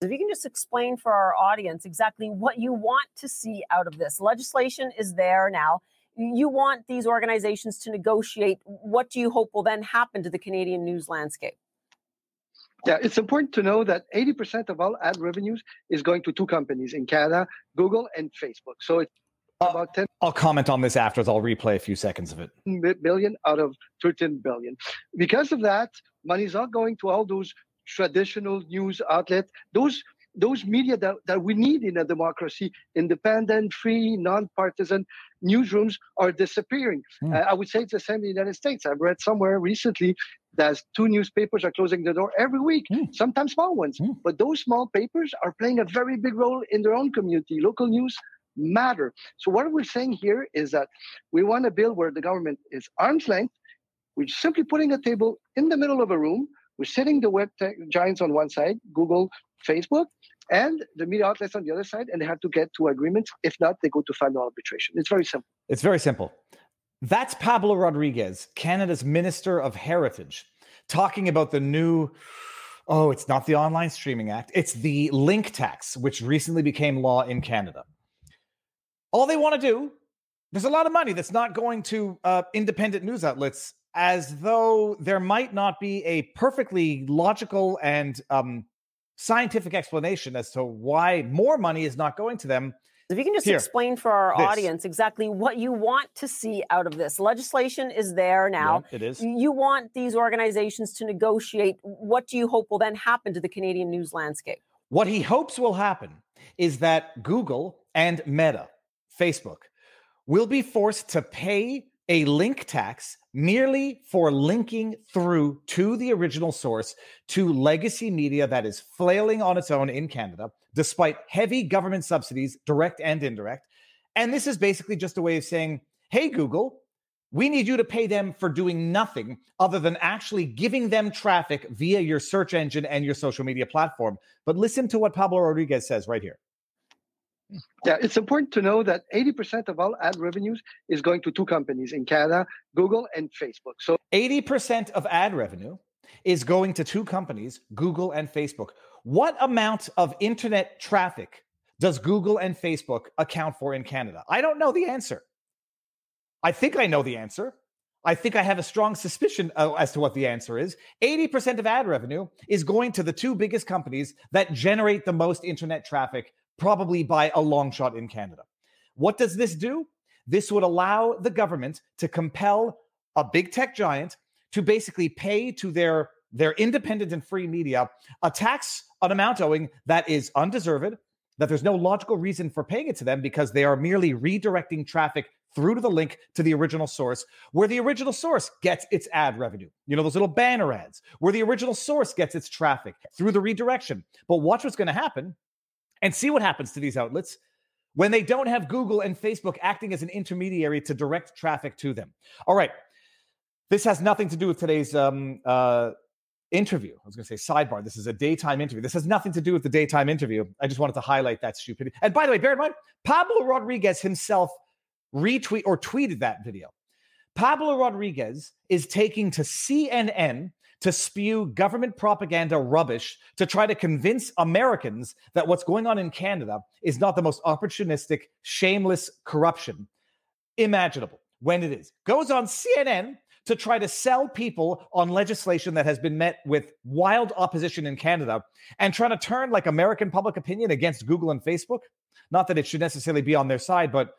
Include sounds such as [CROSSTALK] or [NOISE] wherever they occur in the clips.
If you can just explain for our audience exactly what you want to see out of this. Legislation is there now. You want these organizations to negotiate. What do you hope will then happen to the Canadian news landscape? Yeah, it's important to know that 80% of all ad revenues is going to two companies in Canada, Google and Facebook. So it's about 10 I'll comment on this after. I'll replay a few seconds of it. billion out of 13 billion. Because of that, money is not going to all those traditional news outlets, those those media that, that we need in a democracy, independent, free, non-partisan newsrooms are disappearing. Mm. Uh, I would say it's the same in the United States. I've read somewhere recently that two newspapers are closing the door every week, mm. sometimes small ones. Mm. But those small papers are playing a very big role in their own community. Local news matter. So what we're saying here is that we want a bill where the government is arm's length. We're simply putting a table in the middle of a room we're sitting the web tech giants on one side, Google, Facebook, and the media outlets on the other side, and they have to get to agreements. If not, they go to final arbitration. It's very simple. It's very simple. That's Pablo Rodriguez, Canada's Minister of Heritage, talking about the new. Oh, it's not the Online Streaming Act. It's the link tax, which recently became law in Canada. All they want to do, there's a lot of money that's not going to uh, independent news outlets as though there might not be a perfectly logical and um, scientific explanation as to why more money is not going to them. If you can just Here, explain for our this. audience exactly what you want to see out of this. Legislation is there now. Yeah, it is. You want these organizations to negotiate. What do you hope will then happen to the Canadian news landscape? What he hopes will happen is that Google and Meta, Facebook, will be forced to pay a link tax merely for linking through to the original source to legacy media that is flailing on its own in Canada, despite heavy government subsidies, direct and indirect. And this is basically just a way of saying, hey, Google, we need you to pay them for doing nothing other than actually giving them traffic via your search engine and your social media platform. But listen to what Pablo Rodriguez says right here. Yeah, it's important to know that 80% of all ad revenues is going to two companies in Canada, Google and Facebook. So 80% of ad revenue is going to two companies, Google and Facebook. What amount of internet traffic does Google and Facebook account for in Canada? I don't know the answer. I think I know the answer. I think I have a strong suspicion uh, as to what the answer is. 80% of ad revenue is going to the two biggest companies that generate the most internet traffic probably by a long shot in Canada. What does this do? This would allow the government to compel a big tech giant to basically pay to their their independent and free media a tax, an amount owing that is undeserved, that there's no logical reason for paying it to them because they are merely redirecting traffic through to the link to the original source, where the original source gets its ad revenue. You know, those little banner ads, where the original source gets its traffic through the redirection. But watch what's going to happen and see what happens to these outlets when they don't have Google and Facebook acting as an intermediary to direct traffic to them. All right. This has nothing to do with today's um, uh, interview. I was going to say sidebar. This is a daytime interview. This has nothing to do with the daytime interview. I just wanted to highlight that stupidity. And by the way, bear in mind, Pablo Rodriguez himself retweet or tweeted that video. Pablo Rodriguez is taking to CNN to spew government propaganda rubbish to try to convince Americans that what's going on in Canada is not the most opportunistic, shameless corruption imaginable when it is. Goes on CNN to try to sell people on legislation that has been met with wild opposition in Canada and trying to turn like American public opinion against Google and Facebook. Not that it should necessarily be on their side, but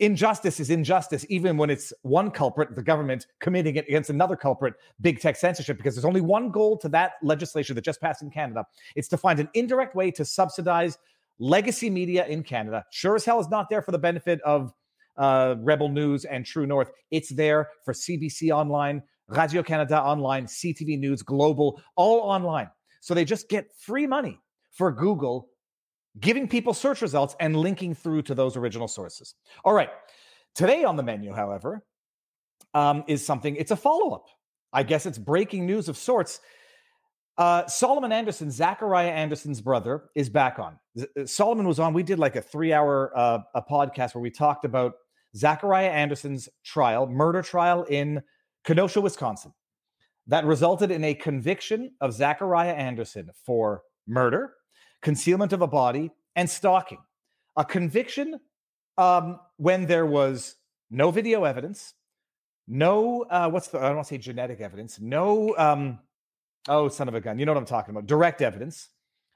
injustice is injustice, even when it's one culprit, the government, committing it against another culprit, big tech censorship, because there's only one goal to that legislation that just passed in Canada. It's to find an indirect way to subsidize legacy media in Canada. Sure as hell is not there for the benefit of uh, Rebel News and True North. It's there for CBC Online, Radio Canada Online, CTV News, Global, all online. So they just get free money for Google giving people search results and linking through to those original sources. All right. Today on the menu, however, um, is something, it's a follow up. I guess it's breaking news of sorts. Uh, Solomon Anderson, Zachariah Anderson's brother, is back on. Z- uh, Solomon was on. We did like a three hour uh, a podcast where we talked about Zachariah Anderson's trial, murder trial in Kenosha, Wisconsin, that resulted in a conviction of Zachariah Anderson for murder, concealment of a body, and stalking. A conviction um, when there was no video evidence, no, uh, what's the, I don't want to say genetic evidence, no, um, oh, son of a gun, you know what I'm talking about, direct evidence,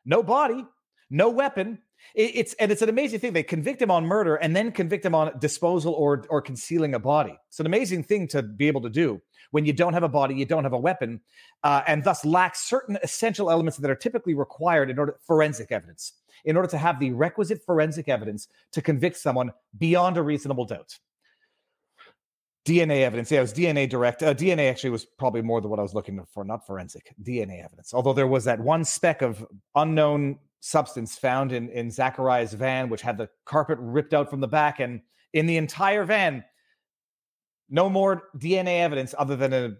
no body, no weapon. It, it's and it's an amazing thing. They convict him on murder and then convict him on disposal or or concealing a body. It's an amazing thing to be able to do when you don't have a body, you don't have a weapon, uh, and thus lack certain essential elements that are typically required in order forensic evidence in order to have the requisite forensic evidence to convict someone beyond a reasonable doubt. DNA evidence. Yeah, it was DNA direct. Uh, DNA actually was probably more than what I was looking for, not forensic. DNA evidence. Although there was that one speck of unknown substance found in, in Zachariah's van, which had the carpet ripped out from the back. And in the entire van, no more DNA evidence other than a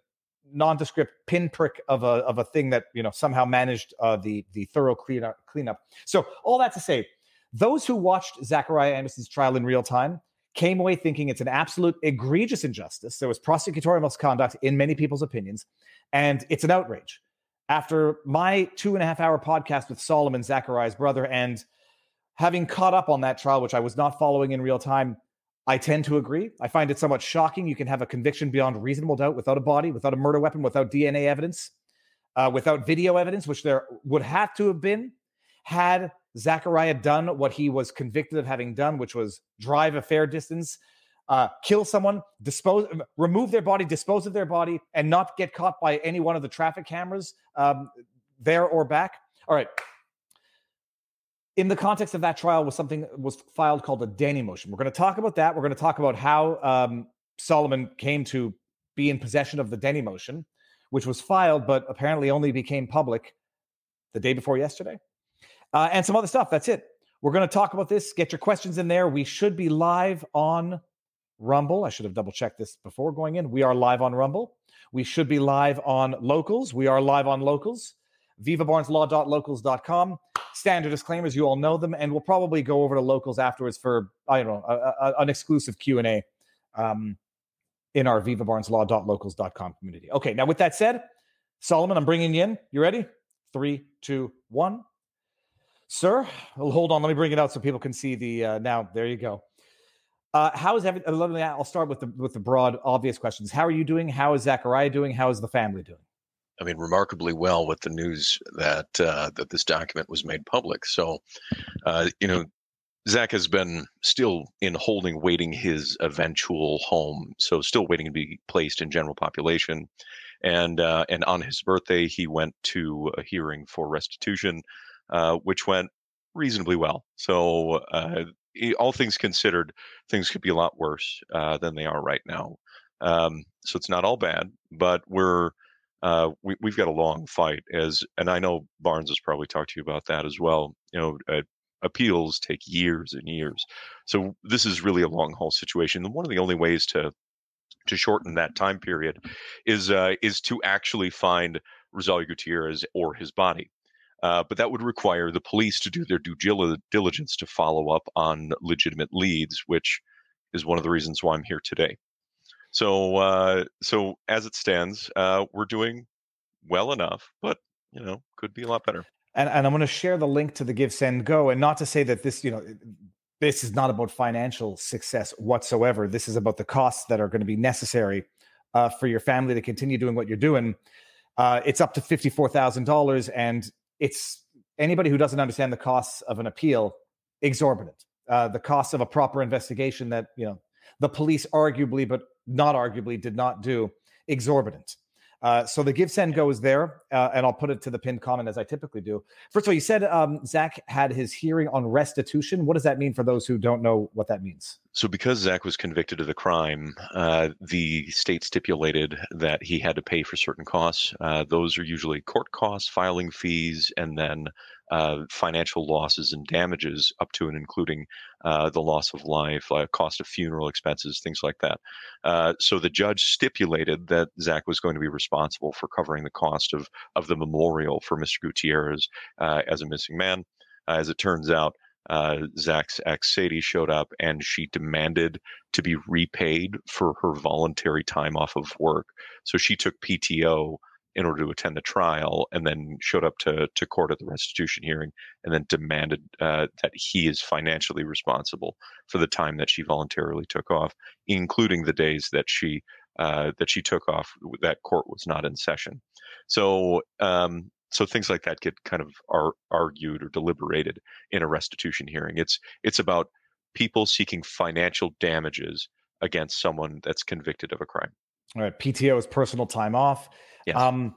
nondescript pinprick of a of a thing that you know somehow managed uh, the the thorough cleanup cleanup. So all that to say, those who watched Zachariah Anderson's trial in real time came away thinking it's an absolute egregious injustice. There was prosecutorial misconduct in many people's opinions, and it's an outrage. After my two and a half hour podcast with Solomon, Zachariah's brother, and having caught up on that trial, which I was not following in real time, I tend to agree. I find it somewhat shocking. You can have a conviction beyond reasonable doubt without a body, without a murder weapon, without DNA evidence, uh, without video evidence, which there would have to have been had Zachariah done what he was convicted of having done, which was drive a fair distance, uh, kill someone, dispose, remove their body, dispose of their body, and not get caught by any one of the traffic cameras um, there or back. All right, in the context of that trial was something was filed called a Denny motion. We're going to talk about that. We're going to talk about how um, Solomon came to be in possession of the Denny motion, which was filed but apparently only became public the day before yesterday, uh, and some other stuff. That's it. We're going to talk about this. Get your questions in there. We should be live on Rumble. I should have double checked this before going in. We are live on Rumble. We should be live on Locals. We are live on Locals. VivaBarnesLaw.locals.com standard disclaimers. You all know them, and we'll probably go over to locals afterwards for I don't know a, a, an exclusive Q and A um, in our VivaBarnesLaw.locals.com community. Okay, now with that said, Solomon, I'm bringing you in. You ready? Three, two, one. Sir, hold on. Let me bring it out so people can see the. Uh, now, there you go. Uh, how is everything? I'll start with the with the broad, obvious questions. How are you doing? How is Zachariah doing? How is the family doing? I mean, remarkably well with the news that uh, that this document was made public. So, uh, you know, Zach has been still in holding, waiting his eventual home. So, still waiting to be placed in general population. And uh, and on his birthday, he went to a hearing for restitution, uh, which went reasonably well. So, uh, all things considered, things could be a lot worse uh, than they are right now. Um, so it's not all bad, but we're uh, we, have got a long fight as, and I know Barnes has probably talked to you about that as well. You know, uh, appeals take years and years, so this is really a long haul situation. And one of the only ways to to shorten that time period is uh, is to actually find Rosalio Gutierrez or his body. Uh, but that would require the police to do their due diligence to follow up on legitimate leads, which is one of the reasons why I'm here today. So uh, so as it stands, uh, we're doing well enough, but you know, could be a lot better. And, and I'm going to share the link to the Give Send Go, and not to say that this, you know, this is not about financial success whatsoever. This is about the costs that are going to be necessary uh, for your family to continue doing what you're doing. Uh, it's up to fifty-four thousand dollars, and it's anybody who doesn't understand the costs of an appeal exorbitant. Uh, the cost of a proper investigation that you know the police arguably, but not arguably, did not do exorbitant. Uh, so the give send go is there, uh, and I'll put it to the pinned comment as I typically do. First of all, you said um, Zach had his hearing on restitution. What does that mean for those who don't know what that means? So, because Zach was convicted of the crime, uh, the state stipulated that he had to pay for certain costs. Uh, those are usually court costs, filing fees, and then uh, financial losses and damages up to and including uh, the loss of life, uh, cost of funeral expenses, things like that. Uh, so the judge stipulated that Zach was going to be responsible for covering the cost of of the memorial for Mr. Gutierrez uh, as a missing man. as it turns out, uh, Zach's ex Sadie showed up and she demanded to be repaid for her voluntary time off of work. So she took PTO in order to attend the trial, and then showed up to to court at the restitution hearing, and then demanded uh, that he is financially responsible for the time that she voluntarily took off, including the days that she uh, that she took off that court was not in session. So um, so things like that get kind of are argued or deliberated in a restitution hearing. It's it's about people seeking financial damages against someone that's convicted of a crime. All right, PTO is personal time off. Yes. Um,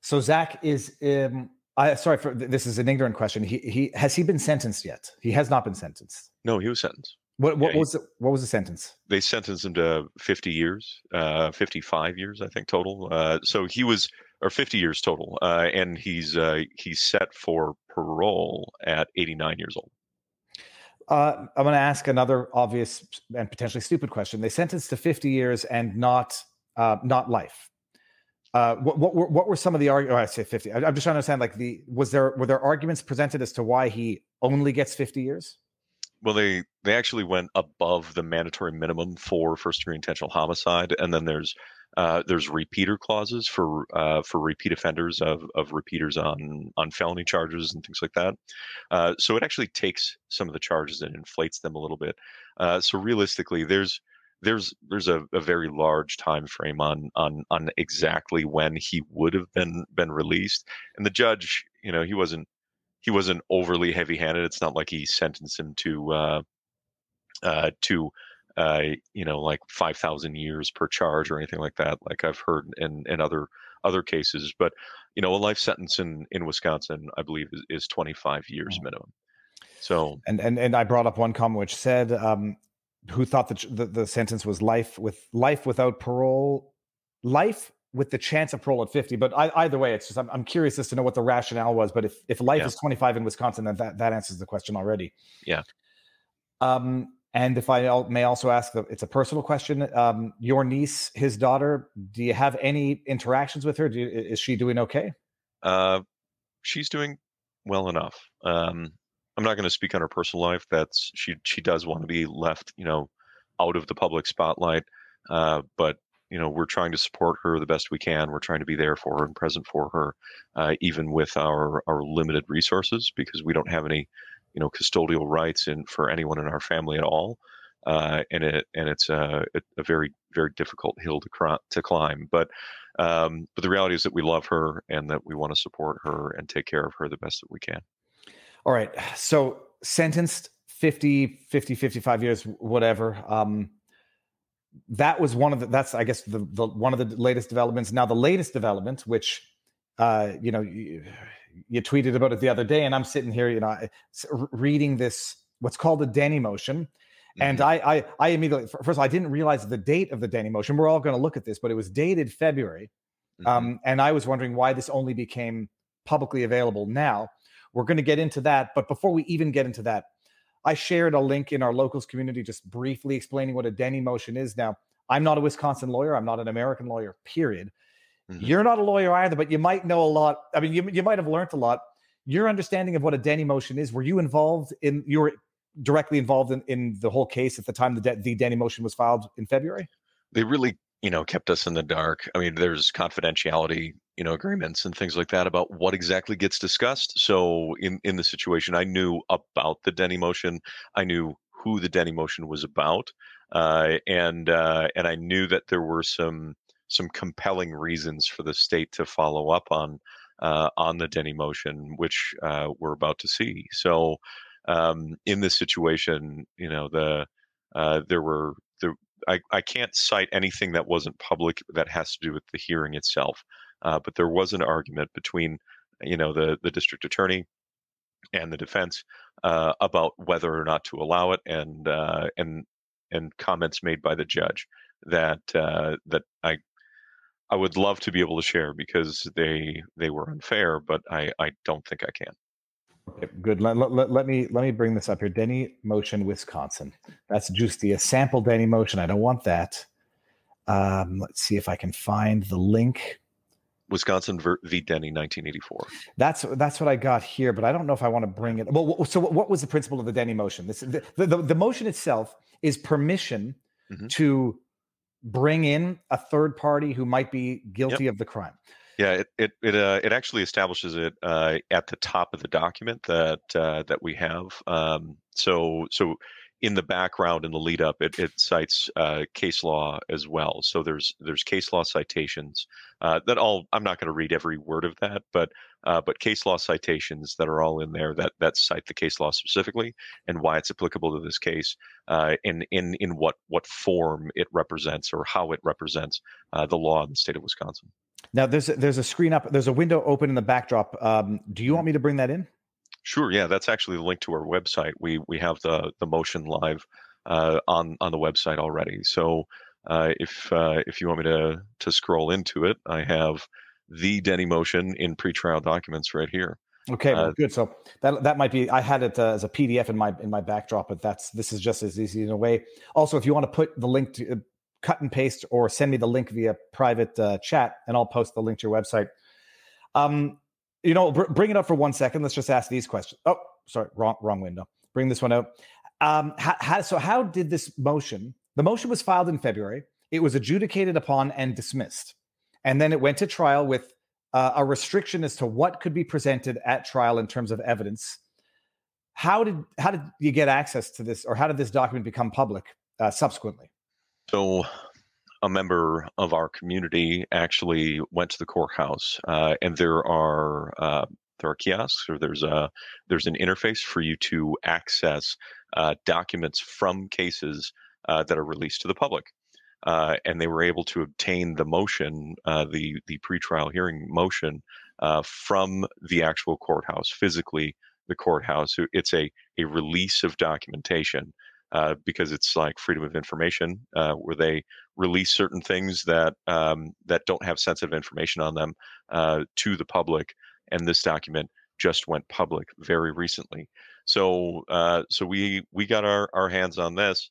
so Zach is. Um, I sorry for this is an ignorant question. He he has he been sentenced yet? He has not been sentenced. No, he was sentenced. What what Yeah, was the, what was the sentence? They sentenced him to 50 years, uh, 55 years, I think total. Uh, so he was, or 50 years total, uh, and he's uh, he's set for parole at 89 years old. Uh, I'm going to ask another obvious and potentially stupid question. They sentenced to 50 years and not uh, not life. Uh, what, what were what were some of the arguments? Oh, I say 50. I- I'm just trying to understand. Like the was there were there arguments presented as to why he only gets 50 years? Well, they they actually went above the mandatory minimum for first degree intentional homicide, and then there's uh, there's repeater clauses for uh, for repeat offenders of of repeaters on on felony charges and things like that. Uh, so it actually takes some of the charges and inflates them a little bit. Uh, so realistically, there's there's there's a, a very large time frame on on on exactly when he would have been been released, and the judge, you know, he wasn't he wasn't overly heavy-handed. It's not like he sentenced him to uh, uh, to uh, you know like five thousand years per charge or anything like that. Like I've heard in in other other cases, but you know a life sentence in in Wisconsin, I believe, is, is twenty five years Oh. minimum. So And and and I brought up one comment which said, um, "Who thought that the, the sentence was life with life without parole, life with the chance of parole at 50?" But I, either way, it's just I'm, I'm curious as to know what the rationale was. But if if life Yeah. is 25 in Wisconsin, then that that answers the question already. Yeah. Um, and if I may also ask, the- it's a personal question. Um, your niece, his daughter, do you have any interactions with her? Do you, is she doing okay? uh, she's doing well enough. Um, I'm not going to speak on her personal life. That's she she does want to be left, you know, out of the public spotlight. Uh, but you know, we're trying to support her the best we can. We're trying to be there for her and present for her, uh, even with our our limited resources, because we don't have any, you know, custodial rights in for anyone in our family at all. Uh, and it and it's a, a very very difficult hill to cri- to climb. But um, but the reality is that we love her and that we want to support her and take care of her the best that we can. All right. So sentenced 50, 50, 55 years, whatever. Um, that was one of the, that's, I guess, the, the one of the latest developments. Now, the latest development, which, uh, you know, you, you tweeted about it the other day, and I'm sitting here, you know, reading this, what's called a Denny motion. And Mhm. I, I, I immediately, first of all, I didn't realize the date of the Denny motion. We're all going to look at this, but it was dated February. Mhm. Um, and I was wondering why this only became publicly available now. We're going to get into that. But before we even get into that, I shared a link in our locals community just briefly explaining what a Denny motion is. Now, I'm not a Wisconsin lawyer. I'm not an American lawyer, period. Mhm. You're not a lawyer either, but you might know a lot. I mean, you, you might have learned a lot. Your understanding of what a Denny motion is, were you involved in, you were directly involved in, in the whole case at the time the, De- the Denny motion was filed in February? they really, you know, kept us in the dark. I mean, there's confidentiality, you know, agreements and things like that about what exactly gets discussed. So in in the situation, I knew about the Denny motion. I knew who the Denny motion was about, uh, and uh, and I knew that there were some some compelling reasons for the state to follow up on uh, on the Denny motion, which uh, we're about to see. So um, in this situation, you know, the uh, there were there I, I can't cite anything that wasn't public that has to do with the hearing itself. Uh, but there was an argument between, you know, the the district attorney and the defense uh, about whether or not to allow it, and uh, and and comments made by the judge that uh, that I I would love to be able to share because they they were unfair, but I I don't think I can. Okay, good. Let, let, let, me let me bring this up here. Denny Motion, Wisconsin. That's just the sample Denny Motion. I don't want that. Um, let's see if I can find the link. Wisconsin v. Denny, 1984. That's that's what I got here, but I don't know if I want to bring it. Well, so what was the principle of the Denny motion? This the the, the, motion itself is permission Mhm. to bring in a third party who might be guilty of the crime. Yeah, it it it, uh, it actually establishes it uh, at the top of the document that uh, that we have. Um, so so in the background in the lead up, it, it cites uh, case law as well. So there's there's case law citations uh, that all. I'm not going to read every word of that, but uh, but case law citations that are all in there that that cite the case law specifically and why it's applicable to this case, uh, in in in what what form it represents or how it represents uh, the law in the state of Wisconsin. Now there's a, there's a screen up. There's a window open in the backdrop. Um, do you want me to bring that in? Sure. Yeah, that's actually the link to our website. We we have the the motion live uh, on on the website already. So uh, if uh, if you want me to to scroll into it, I have the Denny motion in pretrial documents right here. Okay, well, uh, good. So that that might be. I had it uh, as a PDF in my in my backdrop, but that's this is just as easy in a way. Also, if you want to put the link to uh, cut and paste or send me the link via private chat, and I'll post the link to your website. Um, you know, br- bring it up for one second. Let's just ask these questions. Oh, sorry, wrong wrong window. Bring this one out. Um, how, how, so how did this motion? The motion was filed in February. It was adjudicated upon and dismissed, and then it went to trial with uh, a restriction as to what could be presented at trial in terms of evidence. How did how did you get access to this, or how did this document become public uh, subsequently? So a member of our community actually went to the courthouse, uh, and there are uh, there are kiosks or there's a there's an interface for you to access uh, documents from cases uh, that are released to the public. Uh, and they were able to obtain the motion, uh, the the pretrial hearing motion, from the actual courthouse, physically the courthouse. It's a a release of documentation uh, because it's like freedom of information, uh, where they release certain things that um, that don't have sensitive information on them uh, to the public. And this document just went public very recently. So uh, so we we got our, our hands on this,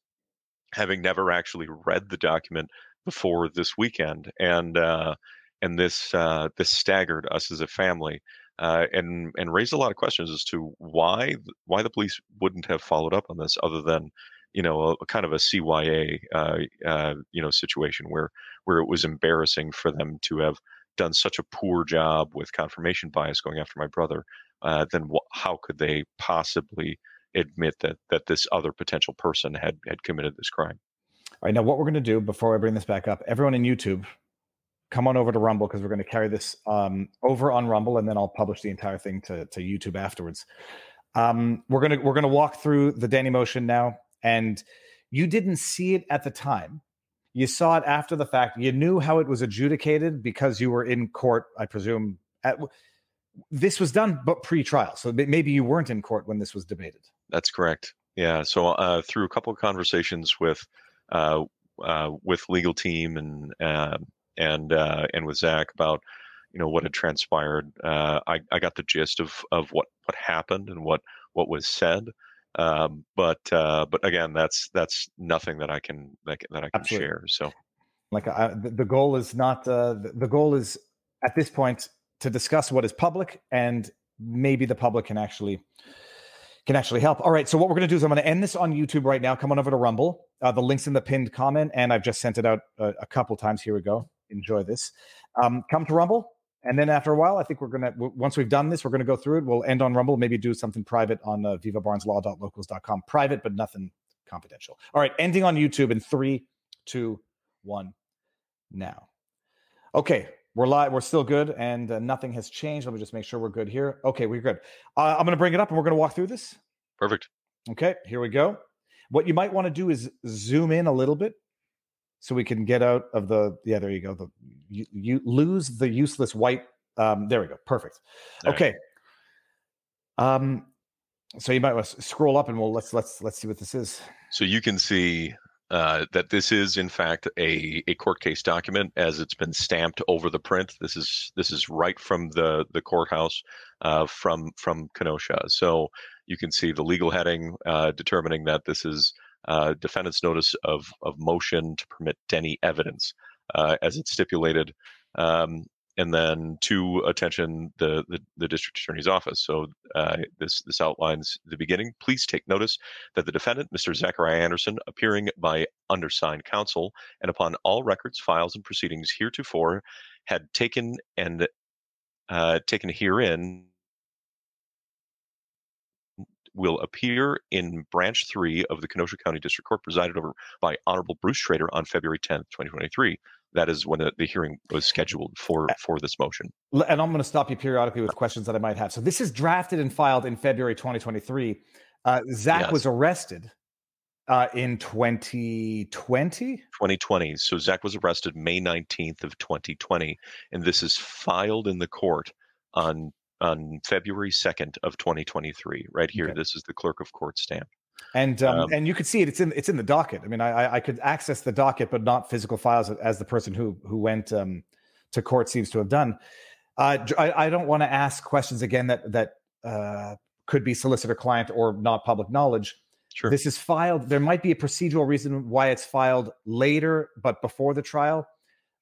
having never actually read the document before this weekend, and uh, and this uh, this staggered us as a family. Uh, and and raised a lot of questions as to why why the police wouldn't have followed up on this other than you know a, a kind of a CYA uh, uh, you know situation where where it was embarrassing for them to have done such a poor job with confirmation bias going after my brother. Uh, then wh- how could they possibly admit that that this other potential person had had committed this crime? All right, now what we're going to do before I bring this back up, everyone in YouTube, come on over to Rumble because we're going to carry this um, over on Rumble, and then I'll publish the entire thing to, to YouTube afterwards. Um, we're gonna we're gonna walk through the Denny motion now, and you didn't see it at the time. You saw it after the fact. You knew how it was adjudicated because you were in court, I presume. At, this was done, but pre-trial, so maybe you weren't in court when this was debated. That's correct. Yeah. So uh, through a couple of conversations with uh, uh, with legal team and um, and uh, and with Zach about you know what had transpired. Uh, I, I got the gist of of what what happened and what what was said. Um, but uh, but again, that's that's nothing that I can that, that I can Absolutely. share. So, like I, the goal is not uh, the goal is at this point to discuss what is public and maybe the public can actually can actually help. All right, so what we're going to do is I'm going to end this on YouTube right now. Come on over to Rumble. Uh, the links in the pinned comment, and I've just sent it out a, a couple times. Here we go. Enjoy this. Um, come to Rumble. And then after a while, I think we're gonna once we've done this, we're gonna go through it. We'll end on Rumble, maybe do something private on uh, vivabarneslaw.locals.com. Private, but nothing confidential. All right, ending on YouTube in three, two, one. Now, okay, we're live. We're still good, and uh, nothing has changed. Let me just make sure we're good here. Okay, we're good. Uh, I'm gonna bring it up, and we're gonna walk through this. Perfect. Okay, here we go. What you might want to do is zoom in a little bit so we can get out of the yeah there you go the you, you lose the useless white um there we go perfect okay um so you might want to scroll up and we'll let's let's let's see what this is so you can see uh, that this is in fact a, a court case document as it's been stamped over the print. This is this is right from the the courthouse uh, from from Kenosha. So you can see the legal heading uh, determining that this is uh, defendant's notice of, of motion to permit any evidence uh, as it's stipulated. Um, and then to attention the, the, the district attorney's office. So uh, this this outlines the beginning. Please take notice that the defendant, Mr. Zachariah Anderson, appearing by undersigned counsel, and upon all records, files, and proceedings heretofore, had taken and uh, taken herein will appear in branch three of the Kenosha County District Court presided over by Honorable Bruce Schroeder on February 10th, 2023. That is when the, the hearing was scheduled for, for this motion. And I'm going to stop you periodically with questions that I might have. So this is drafted and filed in February 2023. Uh, Zach yes. was arrested uh, in 2020? 2020. So Zach was arrested May 19th of 2020, and this is filed in the court on on February 2nd of 2023. Right here, okay. this is the clerk of court stamp. And um, um, and you could see it. It's in it's in the docket. I mean, I I could access the docket, but not physical files as the person who who went um, to court seems to have done. Uh, I, I don't want to ask questions again that that uh, could be solicitor client or not public knowledge. Sure. This is filed. There might be a procedural reason why it's filed later, but before the trial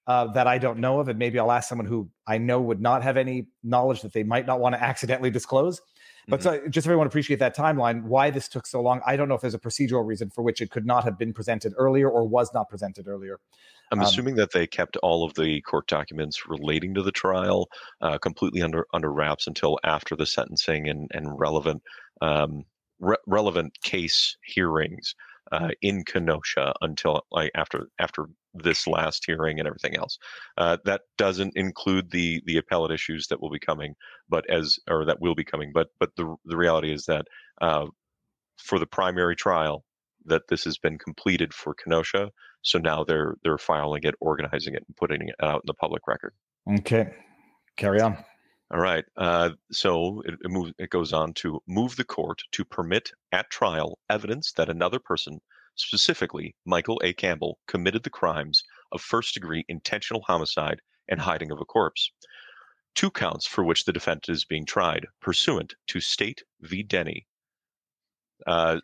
uh, that I don't know of. And maybe I'll ask someone who I know would not have any knowledge that they might not want to accidentally disclose. But mm-hmm. so just everyone appreciate that timeline, why this took so long. I don't know if there's a procedural reason for which it could not have been presented earlier or was not presented earlier. I'm um, assuming that they kept all of the court documents relating to the trial uh, completely under under wraps until after the sentencing and and relevant um, re- relevant case hearings uh, in Kenosha until like after after this last hearing and everything else. Uh, that doesn't include the the appellate issues that will be coming, but as or that will be coming. But but the the reality is that uh, for the primary trial, that this has been completed for Kenosha. So now they're they're filing it, organizing it, and putting it out in the public record. Okay, carry on. All right. Uh, so it, it, moves, it goes on to move the court to permit at trial evidence that another person, specifically Michael A. Campbell, committed the crimes of first degree intentional homicide and hiding of a corpse. Two counts for which the defendant is being tried, pursuant to State v. Denny. Uh,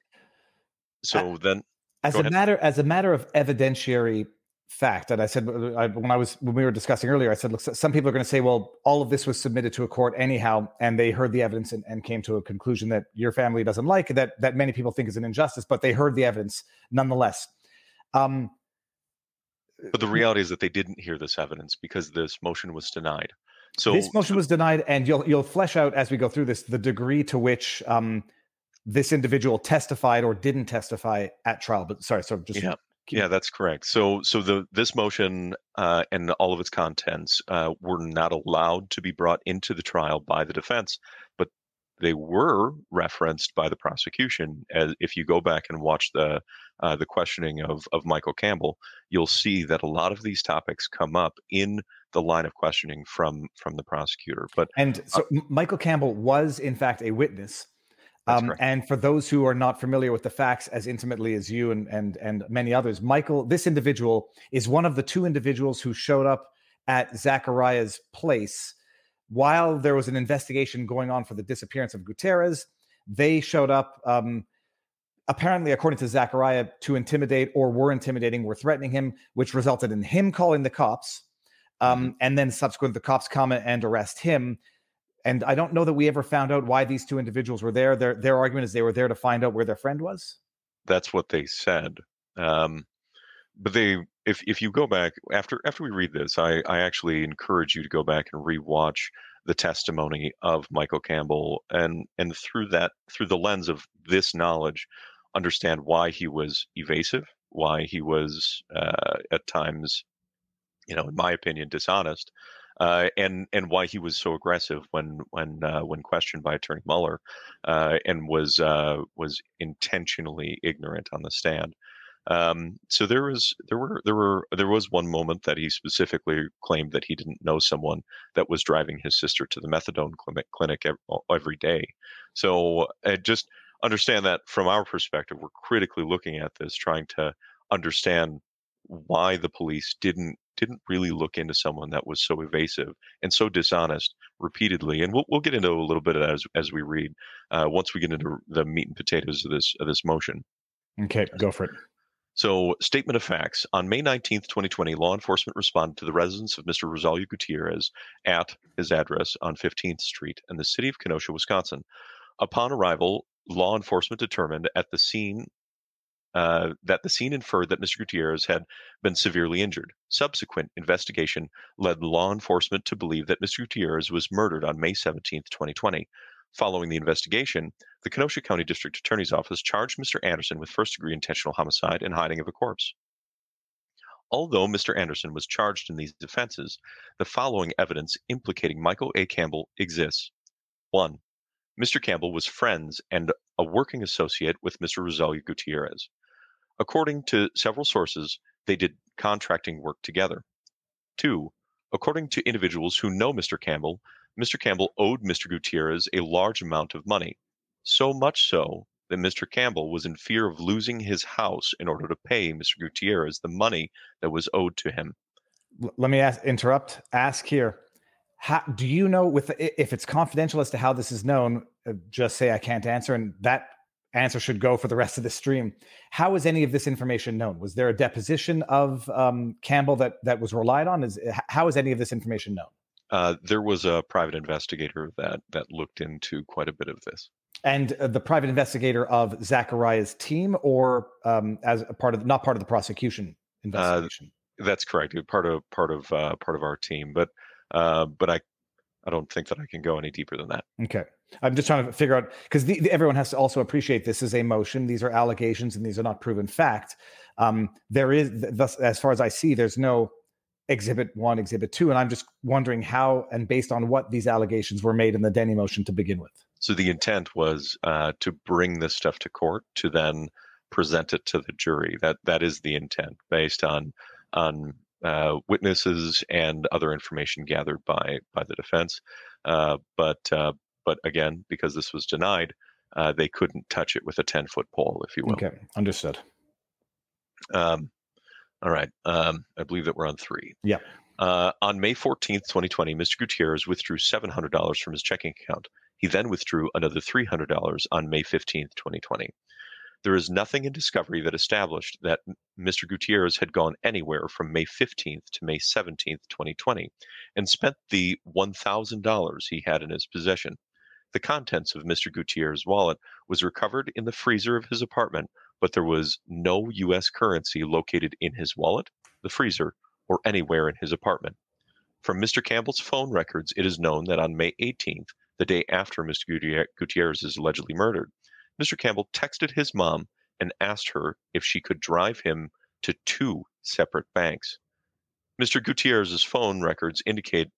so then, as a ahead. matter as a matter of evidentiary fact. And I said I, when I was when we were discussing earlier, I said, look, some people are going to say, well, all of this was submitted to a court anyhow, and they heard the evidence and, and came to a conclusion that your family doesn't like that that many people think is an injustice, but they heard the evidence nonetheless. Um, but the reality is that they didn't hear this evidence because this motion was denied. So this motion was denied, and you'll you'll flesh out as we go through this the degree to which um, this individual testified or didn't testify at trial. But sorry, so just yeah. Yeah, that's correct. So, so the this motion uh, and all of its contents uh, were not allowed to be brought into the trial by the defense, but they were referenced by the prosecution. As if you go back and watch the uh, the questioning of of Michael Campbell, you'll see that a lot of these topics come up in the line of questioning from from the prosecutor. But and uh so Michael Campbell was in fact a witness um, and for those who are not familiar with the facts as intimately as you and and and many others, Michael, this individual is one of the two individuals who showed up at Zachariah's place while there was an investigation going on for the disappearance of Gutierrez. They showed up, um, apparently, according to Zachariah, to intimidate or were intimidating, were threatening him, which resulted in him calling the cops. Um, mm-hmm. And then subsequent, the cops come and arrest him. And I don't know that we ever found out why these two individuals were there. Their their argument is they were there to find out where their friend was. That's what they said. Um, but they, if if you go back after after we read this, I I actually encourage you to go back and rewatch the testimony of Michael Campbell and and through that through the lens of this knowledge, understand why he was evasive, why he was uh, at times, you know, in my opinion, dishonest, uh, and and why he was so aggressive when when uh, when questioned by Attorney Mueller, uh, and was uh, was intentionally ignorant on the stand. Um, so there was there were there were there was one moment that he specifically claimed that he didn't know someone that was driving his sister to the methadone clinic clinic every day. So uh, just understand that from our perspective, we're critically looking at this, trying to understand why the police didn't didn't really look into someone that was so evasive and so dishonest repeatedly. And we'll we'll get into a little bit of that as as we read uh, once we get into the meat and potatoes of this of this motion. Okay, go for it. So, statement of facts. On May 19th, 2020, law enforcement responded to the residence of Mr. Rosalio Gutierrez at his address on 15th Street in the city of Kenosha, Wisconsin. Upon arrival, law enforcement determined at the scene uh, that the scene inferred that Mr. Gutierrez had been severely injured. Subsequent investigation led law enforcement to believe that Mr. Gutierrez was murdered on May 17, 2020. Following the investigation, the Kenosha County District Attorney's Office charged Mr. Anderson with first degree intentional homicide and hiding of a corpse. Although Mr. Anderson was charged in these offenses, the following evidence implicating Michael A. Campbell exists. 1. Mr. Campbell was friends and a working associate with Mr. Rogelio Gutierrez. According to several sources, they did contracting work together. Two, according to individuals who know Mr. Campbell, Mr. Campbell owed Mr. Gutierrez a large amount of money, so much so that Mr. Campbell was in fear of losing his house in order to pay Mr. Gutierrez the money that was owed to him. Let me ask, interrupt. Ask here. How, do you know with if it's confidential as to how this is known? Uh, just say I can't answer, and that answer should go for the rest of the stream. How is any of this information known? Was there a deposition of um, Campbell that that was relied on? Is how is any of this information known? Uh, there was a private investigator that that looked into quite a bit of this. And uh, the private investigator of Zachariah's team, or um, as a part of not part of the prosecution uh, investigation. that's correct. Part of part of uh, part of our team, but uh, but I I don't think that I can go any deeper than that. Okay. I'm just trying to figure out because everyone has to also appreciate this is a motion. These are allegations and these are not proven fact. Um, there is, thus, as far as I see, there's no exhibit one, exhibit two. And I'm just wondering how and based on what these allegations were made in the Denny motion to begin with. So the intent was uh, to bring this stuff to court to then present it to the jury. That that is the intent based on on uh, witnesses and other information gathered by by the defense. Uh, but uh, but again, because this was denied, uh, they couldn't touch it with a ten foot pole, if you will. Okay, understood. Um, all right. Um, I believe that we're on three. Yeah. Uh, on May 14th, 2020, Mr. Gutierrez withdrew $700 from his checking account. He then withdrew another $300 on May 15th, 2020. There is nothing in discovery that established that Mr. Gutierrez had gone anywhere from May 15th to May 17th, 2020, and spent the $1,000 he had in his possession. The contents of Mr. Gutierrez's wallet was recovered in the freezer of his apartment, but there was no U.S. currency located in his wallet, the freezer, or anywhere in his apartment. From Mr. Campbell's phone records, it is known that on May 18th, the day after Mr. Gutierrez is allegedly murdered, Mr. Campbell texted his mom and asked her if she could drive him to two separate banks. Mr. Gutierrez's phone records indicate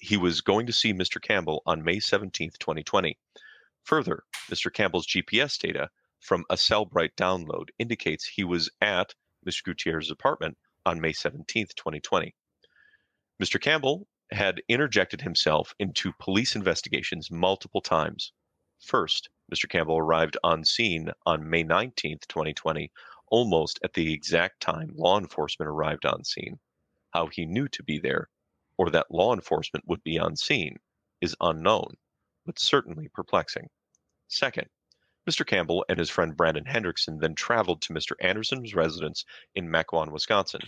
he was going to see Mr. Campbell on May 17, 2020. Further, Mr. Campbell's GPS data from a Cellebrite download indicates he was at Mr. Gutierrez's apartment on May 17, 2020. Mr. Campbell had interjected himself into police investigations multiple times. First, Mr. Campbell arrived on scene on May 19, 2020, almost at the exact time law enforcement arrived on scene. How he knew to be there, or that law enforcement would be on scene, is unknown, but certainly perplexing. Second, Mr. Campbell and his friend Brandon Hendrickson then traveled to Mr. Anderson's residence in Mequon, Wisconsin.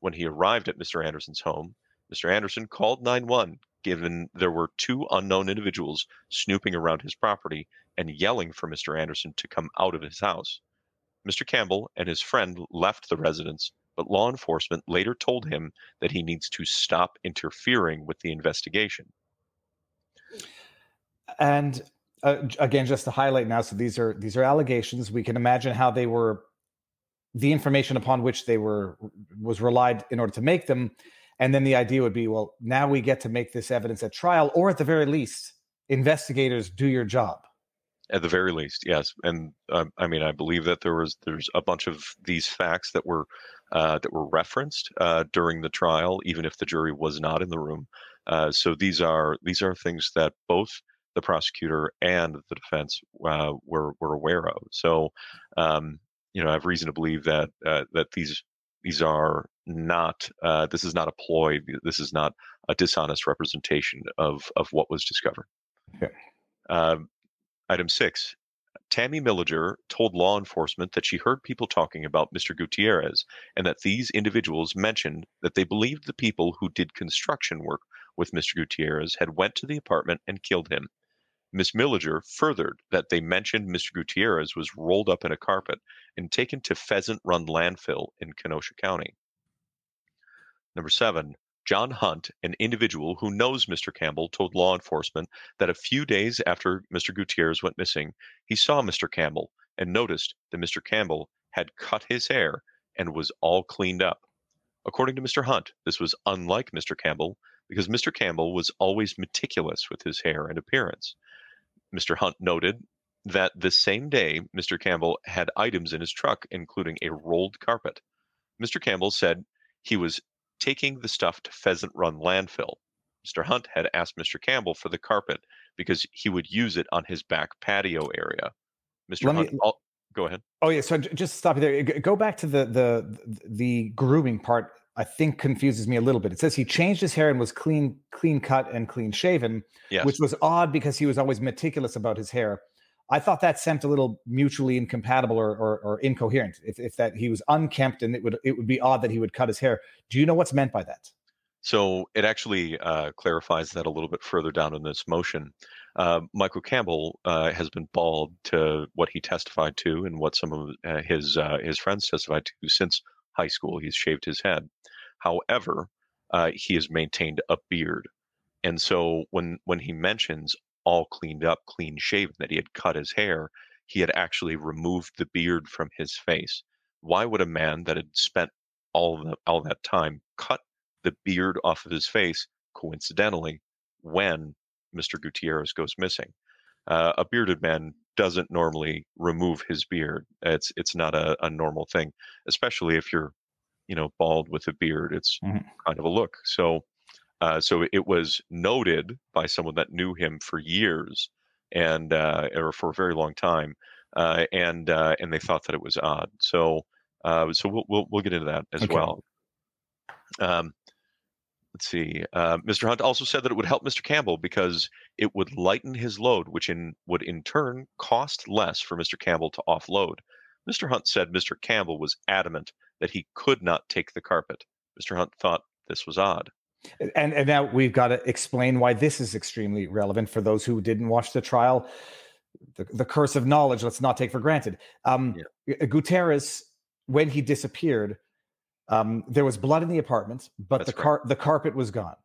When he arrived at Mr. Anderson's home, Mr. Anderson called 911 given there were two unknown individuals snooping around his property and yelling for Mr. Anderson to come out of his house. Mr. Campbell and his friend left the residence, but law enforcement later told him that he needs to stop interfering with the investigation. And uh, again, just to highlight now, so these are these are allegations. We can imagine how they were, the information upon which they were was relied in order to make them and then the idea would be, well, now we get to make this evidence at trial, or at the very least, investigators do your job. At the very least, yes. And uh, I mean, I believe that there was there's a bunch of these facts that were uh, that were referenced uh, during the trial, even if the jury was not in the room. Uh, so these are these are things that both the prosecutor and the defense uh, were were aware of. So, um, you know, I have reason to believe that uh, that these these are not. Uh, this is not a ploy. This is not a dishonest representation of of what was discovered. Okay. Um, item six. Tammy Milliger told law enforcement that she heard people talking about Mr. Gutierrez and that these individuals mentioned that they believed the people who did construction work with Mr. Gutierrez had went to the apartment and killed him. Miss Milliger furthered that they mentioned Mr. Gutierrez was rolled up in a carpet and taken to Pheasant Run landfill in Kenosha County. Number seven, John Hunt, an individual who knows Mr. Campbell, told law enforcement that a few days after Mr. Gutierrez went missing, he saw Mr. Campbell and noticed that Mr. Campbell had cut his hair and was all cleaned up. According to Mr. Hunt, this was unlike Mr. Campbell because Mr. Campbell was always meticulous with his hair and appearance. Mr. Hunt noted that the same day Mr. Campbell had items in his truck, including a rolled carpet. Mr. Campbell said he was taking the stuff to Pheasant Run landfill. Mr. Hunt had asked Mr. Campbell for the carpet because he would use it on his back patio area. Mr. Let Hunt, me- al- go ahead. Oh yeah, so just stop you there. Go back to the the the grooming part. I think confuses me a little bit. It says he changed his hair and was clean clean cut and clean shaven, Yes. which was odd because he was always meticulous about his hair. I thought that sent a little mutually incompatible or, or, or incoherent. If, if that he was unkempt and it would it would be odd that he would cut his hair. Do you know what's meant by that? So it actually uh, clarifies that a little bit further down in this motion. Uh, Michael Campbell uh, has been bald to what he testified to and what some of uh, his uh, his friends testified to since high school. He's shaved his head. However, uh, he has maintained a beard, and so when when he mentions all cleaned up, clean shaven, that he had cut his hair, he had actually removed the beard from his face. Why would a man that had spent all the, all that time cut the beard off of his face coincidentally when Mr. Gutierrez goes missing. Uh, a bearded man doesn't normally remove his beard. It's it's not a, a normal thing, especially if you're, you know, bald with a beard. It's Mhm. kind of a look. So, uh, so it was noted by someone that knew him for years and uh, or for a very long time, uh, and uh, and they thought that it was odd. So, uh, so we'll, we'll we'll get into that as Okay. well. Um, let's see. Uh, Mr. Hunt also said that it would help Mr. Campbell because it would lighten his load, which in would in turn cost less for Mr. Campbell to offload. Mr. Hunt said Mr. Campbell was adamant that he could not take the carpet. Mr. Hunt thought this was odd. And and now we've got to explain why this is extremely relevant for those who didn't watch the trial. The, the curse of knowledge, let's not take for granted. Um, Gutierrez, when he disappeared, um, there was blood in the apartment, but That's the car the carpet was gone.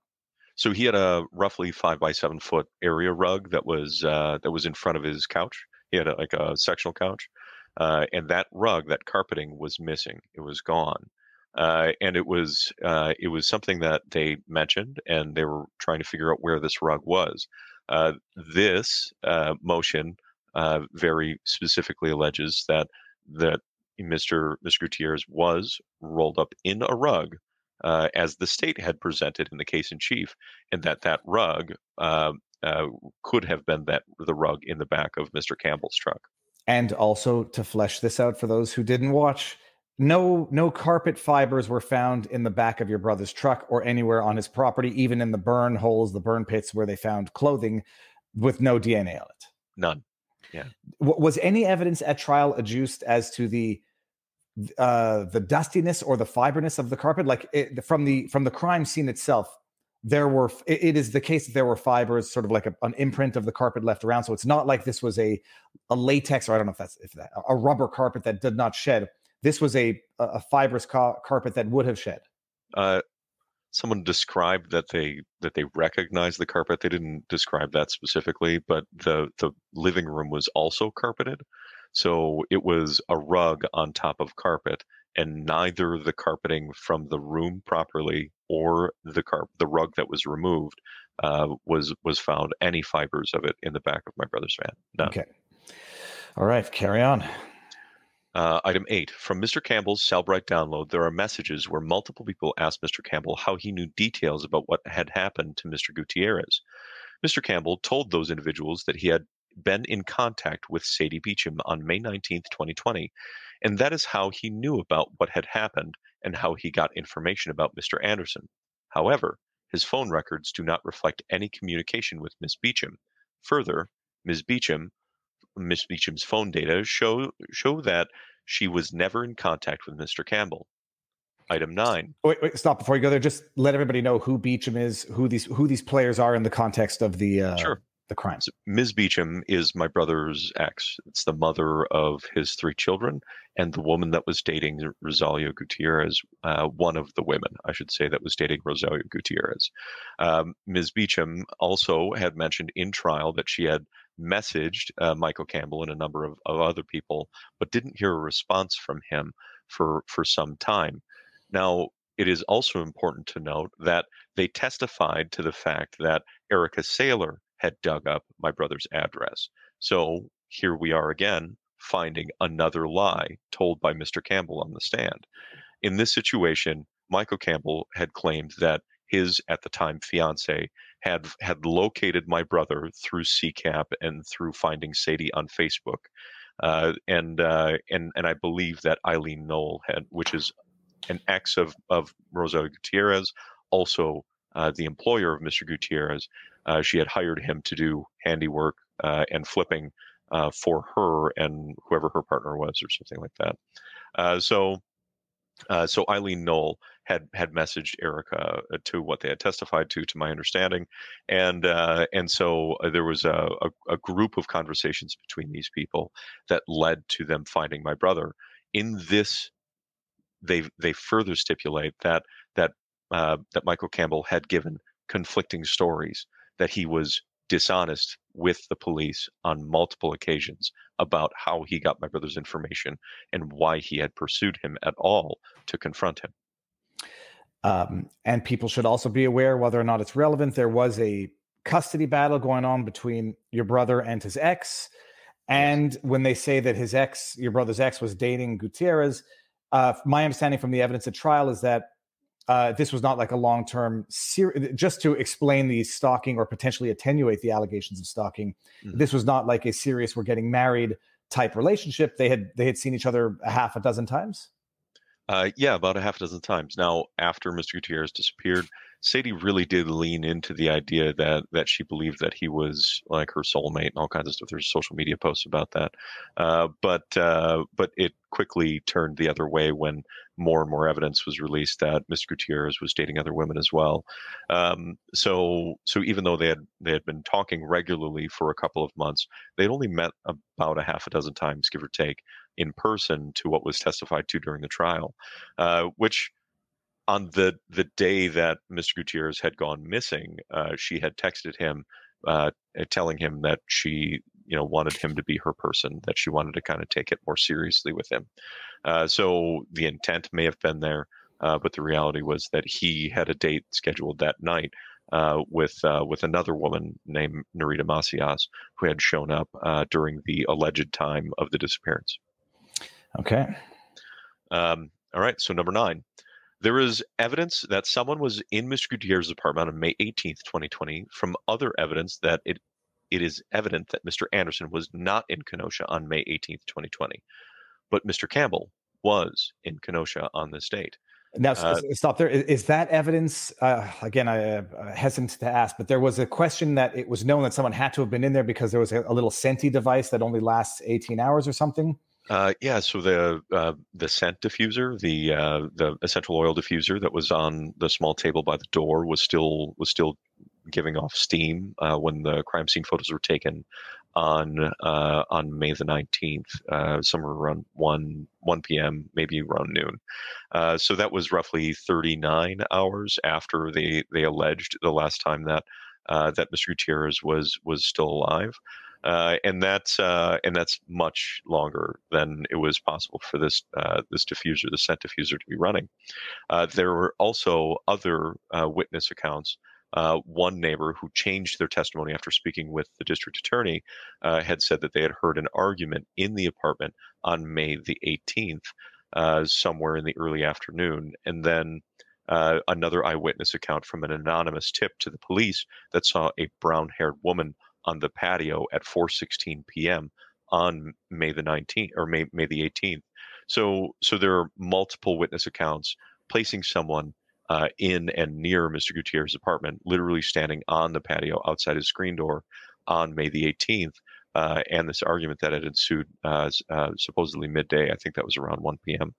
So he had a roughly five by seven foot area rug that was uh, that was in front of his couch. He had a, like a sectional couch, uh, and that rug, that carpeting, was missing. It was gone, uh, and it was uh, it was something that they mentioned, and they were trying to figure out where this rug was. Uh, this uh, motion uh, very specifically alleges that that Mr. Mr. Gutierrez was rolled up in a rug uh, as the state had presented in the case in chief, and that that rug could have been that the rug in the back of Mr. Campbell's truck. And also to flesh this out for those who didn't watch, no no carpet fibers were found in the back of your brother's truck or anywhere on his property, even in the burn holes, the burn pits where they found clothing with no DNA on it. None. W- was any evidence at trial adduced as to the uh the dustiness or the fiberness of the carpet like it, from the from the crime scene itself there were it, it is the case that there were fibers sort of like a, an imprint of the carpet left around so it's not like this was a a latex or i don't know if that's if that a rubber carpet that did not shed this was a a fibrous ca- carpet that would have shed Uh, someone described that they that they recognized the carpet. They didn't describe that specifically, but the the living room was also carpeted, so it was a rug on top of carpet, and neither the carpeting from the room properly or the carp the rug that was removed uh, was was found any fibers of it in the back of my brother's van. None. okay all right carry on Uh, item eight from Mr. Campbell's Cellebrite download, there are messages where multiple people asked Mr. Campbell how he knew details about what had happened to Mr. Gutierrez. Mr. Campbell told those individuals that he had been in contact with Sadie Beecham on May 19th, 2020, and that is how he knew about what had happened and how he got information about Mr. Anderson. However, his phone records do not reflect any communication with Miss Beecham. Further, Ms. Beecham Miss Beecham's phone data show show that she was never in contact with Mr. Campbell. Item nine. wait, wait stop before you go there just let everybody know who beecham is who these who these players are in the context of the uh Sure. the crime. So Ms. Beecham is my brother's ex. It's the mother of his three children, and the woman that was dating Rosalio Gutierrez, uh, one of the women, I should say, that was dating Rosalio Gutierrez. Um, Ms. Beecham also had mentioned in trial that she had messaged uh, Michael Campbell and a number of, of other people, but didn't hear a response from him for for some time. Now, it is also important to note that they testified to the fact that Erica Saylor had dug up my brother's address. So here we are again, finding another lie told by Mr. Campbell on the stand. In this situation, Michael Campbell had claimed that his at the time fiance had had located my brother through CCAP and through finding Sadie on Facebook, uh, and uh, and and I believe that Eileen Knoll had, which is an ex of of Rosa Gutierrez, also uh, the employer of Mr. Gutierrez. Uh, she had hired him to do handiwork uh, and flipping uh, for her and whoever her partner was, or something like that. So, uh, so Eileen Knoll had had messaged Erica to what they had testified to, to my understanding, and and so there was a, a, a group of conversations between these people that led to them finding my brother. In this they they further stipulate that that uh, that Michael Campbell had given conflicting stories, that he was dishonest with the police on multiple occasions about how he got my brother's information and why he had pursued him at all to confront him. Um, and people should also be aware, whether or not it's relevant, there was a custody battle going on between your brother and his ex. And when they say that his ex, your brother's ex, was dating Gutierrez, uh, my understanding from the evidence at trial is that uh, this was not like a long term ser- just to explain the stalking or potentially attenuate the allegations of stalking mm-hmm. this was not like a serious we're getting married type relationship. They had they had seen each other a half a dozen times? Uh, yeah about a half a dozen times. Now after mr gutierrez disappeared Sadie really did lean into the idea that that she believed that he was like her soulmate and all kinds of stuff. There's social media posts about that, uh, but uh, but it quickly turned the other way when more and more evidence was released that Mr. Gutierrez was dating other women as well. Um, so so even though they had they had been talking regularly for a couple of months, they'd only met about a half a dozen times, give or take, in person to what was testified to during the trial, uh, which on the the day that Mr. Gutierrez had gone missing, uh, she had texted him, uh, telling him that she, you know, wanted him to be her person, that she wanted to kind of take it more seriously with him. Uh, so the intent may have been there, uh, but the reality was that he had a date scheduled that night. Uh, with uh, with another woman named Narita Macias, who had shown up during the alleged time of the disappearance. Okay. Um, all right. So number nine, there is evidence that someone was in Mr. Gutierrez's apartment on May 18th, 2020, from other evidence that it it is evident that Mr. Anderson was not in Kenosha on May 18th, 2020. But Mr. Campbell was in Kenosha on this date. Now, uh, stop there. Is that evidence? Uh, again, I uh, hesitant to ask, but there was a question that it was known that someone had to have been in there because there was a, a little Scentsy device that only lasts 18 hours or something. Uh, yeah, so the uh, the scent diffuser, the uh, the essential oil diffuser that was on the small table by the door was still was still giving off steam uh, when the crime scene photos were taken on uh, on May the nineteenth, uh, somewhere around one one p.m., maybe around noon. so that was roughly thirty nine hours after they they alleged the last time that that Mr. Gutierrez was was still alive uh, and that's uh, and that's much longer than it was possible for this uh, this diffuser, the scent diffuser, to be running. Uh, there were also other uh, witness accounts. Uh, one neighbor who changed their testimony after speaking with the district attorney had said that they had heard an argument in the apartment on May the 18th, somewhere in the early afternoon, and then. another eyewitness account from an anonymous tip to the police that saw a brown-haired woman on the patio at 4:16 p.m. on May the 19th or May May the 18th. So so there are multiple witness accounts placing someone uh, in and near Mr. Gutierrez's apartment, literally standing on the patio outside his screen door on May the 18th. Uh, and this argument that had ensued uh, uh, supposedly midday, I think that was around 1 p.m.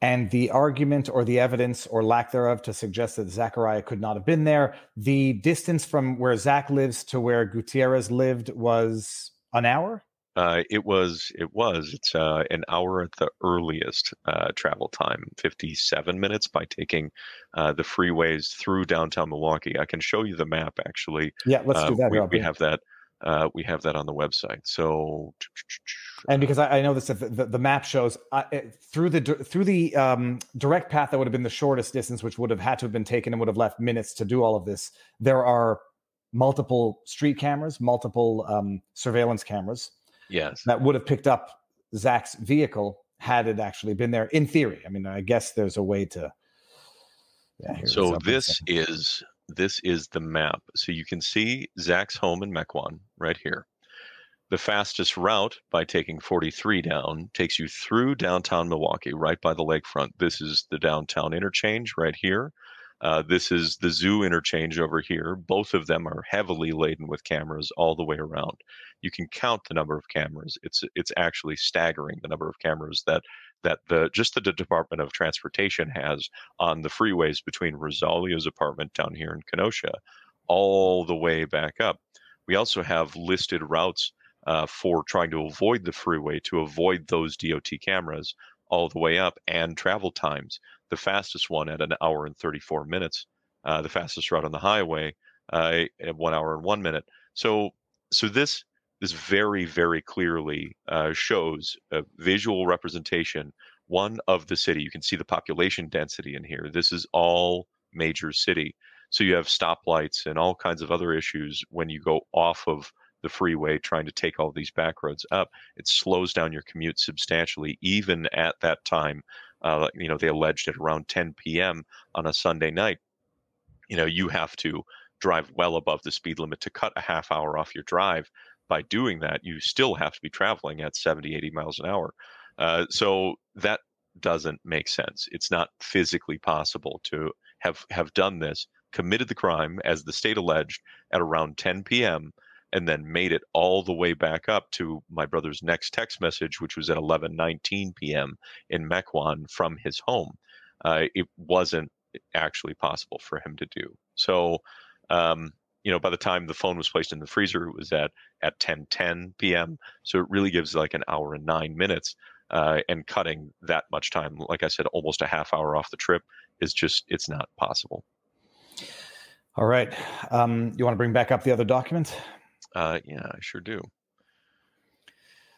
and the argument or the evidence or lack thereof to suggest that Zachariah could not have been there. The distance from where Zach lives to where Gutierrez lived was an hour. Uh, it was. It was. It's uh, an hour at the earliest uh, travel time, fifty-seven minutes by taking uh, the freeways through downtown Milwaukee. I can show you the map. Actually, yeah, let's do Um, that. we, we have that. Uh, we have that on the website. So, and because I, I know this, the, the, the map shows uh, through the through the um, direct path that would have been the shortest distance, which would have had to have been taken and would have left minutes to do all of this. There are multiple street cameras, multiple um, surveillance cameras yes, that would have picked up Zach's vehicle had it actually been there. In theory, I mean, I guess there's a way to. Yeah, here it is So up in a this is this is the map. So you can see Zach's home in Mequon right here. The fastest route by taking 43 down takes you through downtown Milwaukee, right by the lakefront. This is the downtown interchange right here. Uh, this is the zoo interchange over here. Both of them are heavily laden with cameras all the way around. You can count the number of cameras. It's it's actually staggering the number of cameras that that the just the Department of Transportation has on the freeways between Rosalio's apartment down here in Kenosha, all the way back up. We also have listed routes uh, for trying to avoid the freeway to avoid those DOT cameras all the way up and travel times. The fastest one at an hour and 34 minutes, uh, the fastest route on the highway uh, at one hour and one minute. So, so this this very very clearly uh, shows a visual representation one of the city. You can see the population density in here. This is all major city. So you have stoplights and all kinds of other issues when you go off of the freeway trying to take all these back roads up. It slows down your commute substantially, even at that time. Uh, you know, they alleged at around 10 p.m. on a Sunday night. You know, you have to drive well above the speed limit to cut a half hour off your drive. By doing that, you still have to be traveling at 70, 80 miles an hour. Uh, so that doesn't make sense. It's not physically possible to have have done this, committed the crime as the state alleged at around 10 p.m. and then made it all the way back up to my brother's next text message, which was at 11:19 p.m. in Mequon from his home. Uh, it wasn't actually possible for him to do. So, um, you know, by the time the phone was placed in the freezer, it was at at 10:10 p.m. So it really gives like an hour and nine minutes uh, and cutting that much time, like I said, almost a half hour off the trip is just it's not possible. All right. Um, you want to bring back up the other document? Uh, yeah, I sure do.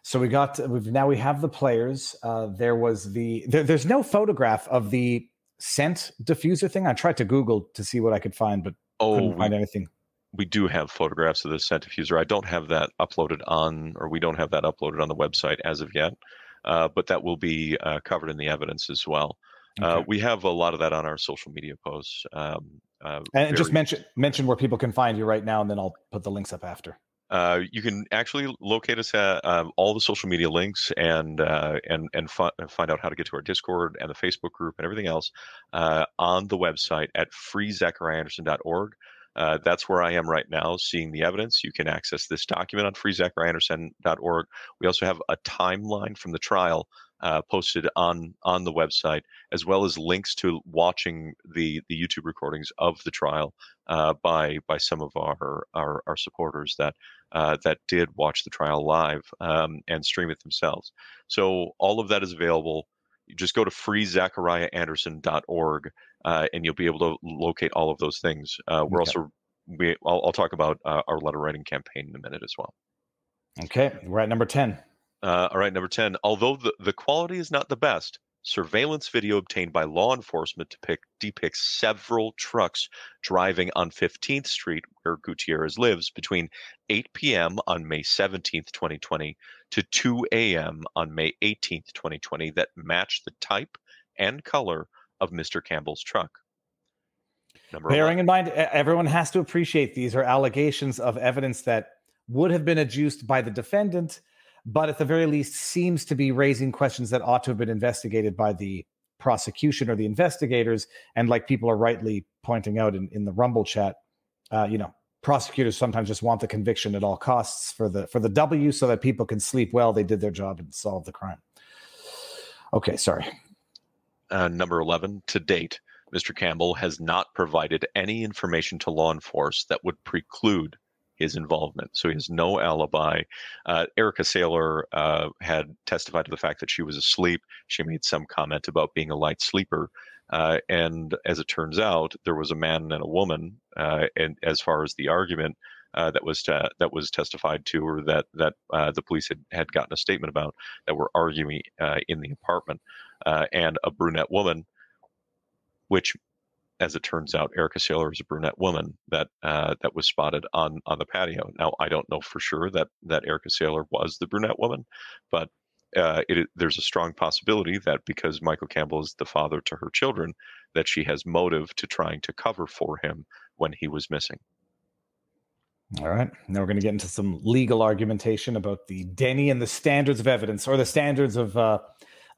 So we got we've now we have the players. Uh, there was the there, there's no photograph of the scent diffuser thing. I tried to Google to see what I could find, but Oh, couldn't we, find anything. we do have photographs of the scent diffuser. I don't have that uploaded on, or we don't have that uploaded on the website as of yet, uh, but that will be uh, covered in the evidence as well. Uh, Okay. we have a lot of that on our social media posts. Um, uh, and just mention mention where people can find you right now, and then I'll put the links up after. Uh, you can actually locate us at um, all the social media links and uh, and and fi- find out how to get to our Discord and the Facebook group and everything else uh, on the website at freezachariahanderson.org. Uh, that's where I am right now, seeing the evidence. You can access this document on freezachariahanderson.org. We also have a timeline from the trial uh, posted on on the website, as well as links to watching the the YouTube recordings of the trial uh, by by some of our our, our supporters that uh, that did watch the trial live um, and stream it themselves. So all of that is available. You just go to freezachariahanderson.org uh, and you'll be able to locate all of those things. Uh, we're Okay. also we I'll, I'll talk about uh, our letter writing campaign in a minute as well. Okay, we're at number ten. Uh, all right, number 10. Although the, the quality is not the best, surveillance video obtained by law enforcement depict, depicts several trucks driving on 15th Street, where Gutierrez lives, between 8 p.m. on May 17th, 2020, to 2 a.m. on May 18th, 2020, that match the type and color of Mr. Campbell's truck. Number Bearing 11. in mind, everyone has to appreciate these are allegations of evidence that would have been adduced by the defendant, but at the very least seems to be raising questions that ought to have been investigated by the prosecution or the investigators. And like people are rightly pointing out in, in the Rumble chat, uh, you know, prosecutors sometimes just want the conviction at all costs for the for the W so that people can sleep well. They did their job and solved the crime. Okay, sorry. uh, number 11, to date, Mr. Campbell has not provided any information to law enforcement that would preclude his involvement. So he has no alibi. Uh, Erica Saylor uh, had testified to the fact that she was asleep. She made some comment about being a light sleeper. Uh, and as it turns out, there was a man and a woman. Uh, and as far as the argument uh, that was that was testified to, or that that uh, the police had, had gotten a statement about, that were arguing in the apartment, and a brunette woman, which as it turns out, Erica Saylor is a brunette woman that uh, that was spotted on on the patio. Now, I don't know for sure that that Erica Saylor was the brunette woman, but uh, it, there's a strong possibility that because Michael Campbell is the father to her children, that she has motive to trying to cover for him when he was missing. All right. Now we're going to get into some legal argumentation about the Denny and the standards of evidence or the standards of uh,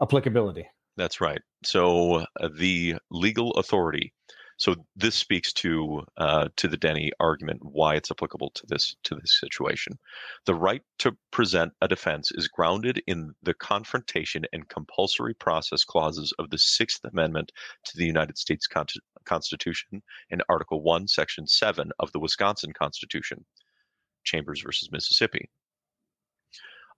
applicability. That's right. So uh, the legal authority. So this speaks to uh, to the Denny argument why it's applicable to this to this situation. The right to present a defense is grounded in the confrontation and compulsory process clauses of the Sixth Amendment to the United States Con- Constitution and Article One, Section Seven of the Wisconsin Constitution. Chambers versus Mississippi.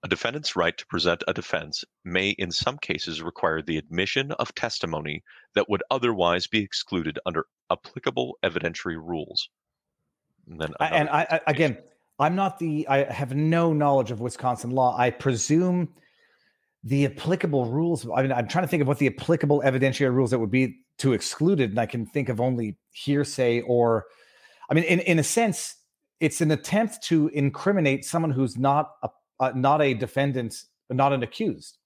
A defendant's right to present a defense may in some cases require the admission of testimony that would otherwise be excluded under applicable evidentiary rules. And, then and I, I again, I'm not the I have no knowledge of Wisconsin law. I presume the applicable rules. I mean, I'm trying to think of what the applicable evidentiary rules that would be to exclude it, and I can think of only hearsay or, I mean, in in a sense, it's an attempt to incriminate someone who's not a uh, not a defendant, not an accused.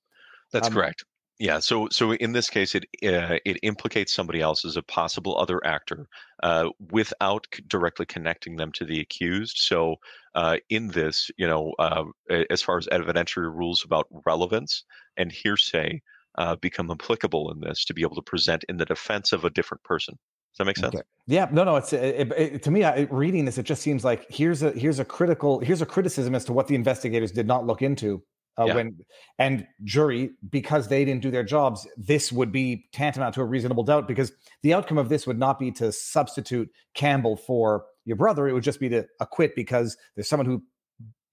That's um, correct. Yeah. So, so in this case, it uh, it implicates somebody else as a possible other actor uh, without c- directly connecting them to the accused. So, uh, in this, you know, uh, as far as evidentiary rules about relevance and hearsay uh, become applicable in this to be able to present in the defense of a different person. Does that make sense? Okay. Yeah, no, no. It's it, it, to me, I, reading this, it just seems like here's a here's a critical here's a criticism as to what the investigators did not look into uh, yeah. when and jury because they didn't do their jobs. This would be tantamount to a reasonable doubt because the outcome of this would not be to substitute Campbell for your brother. It would just be to acquit because there's someone who,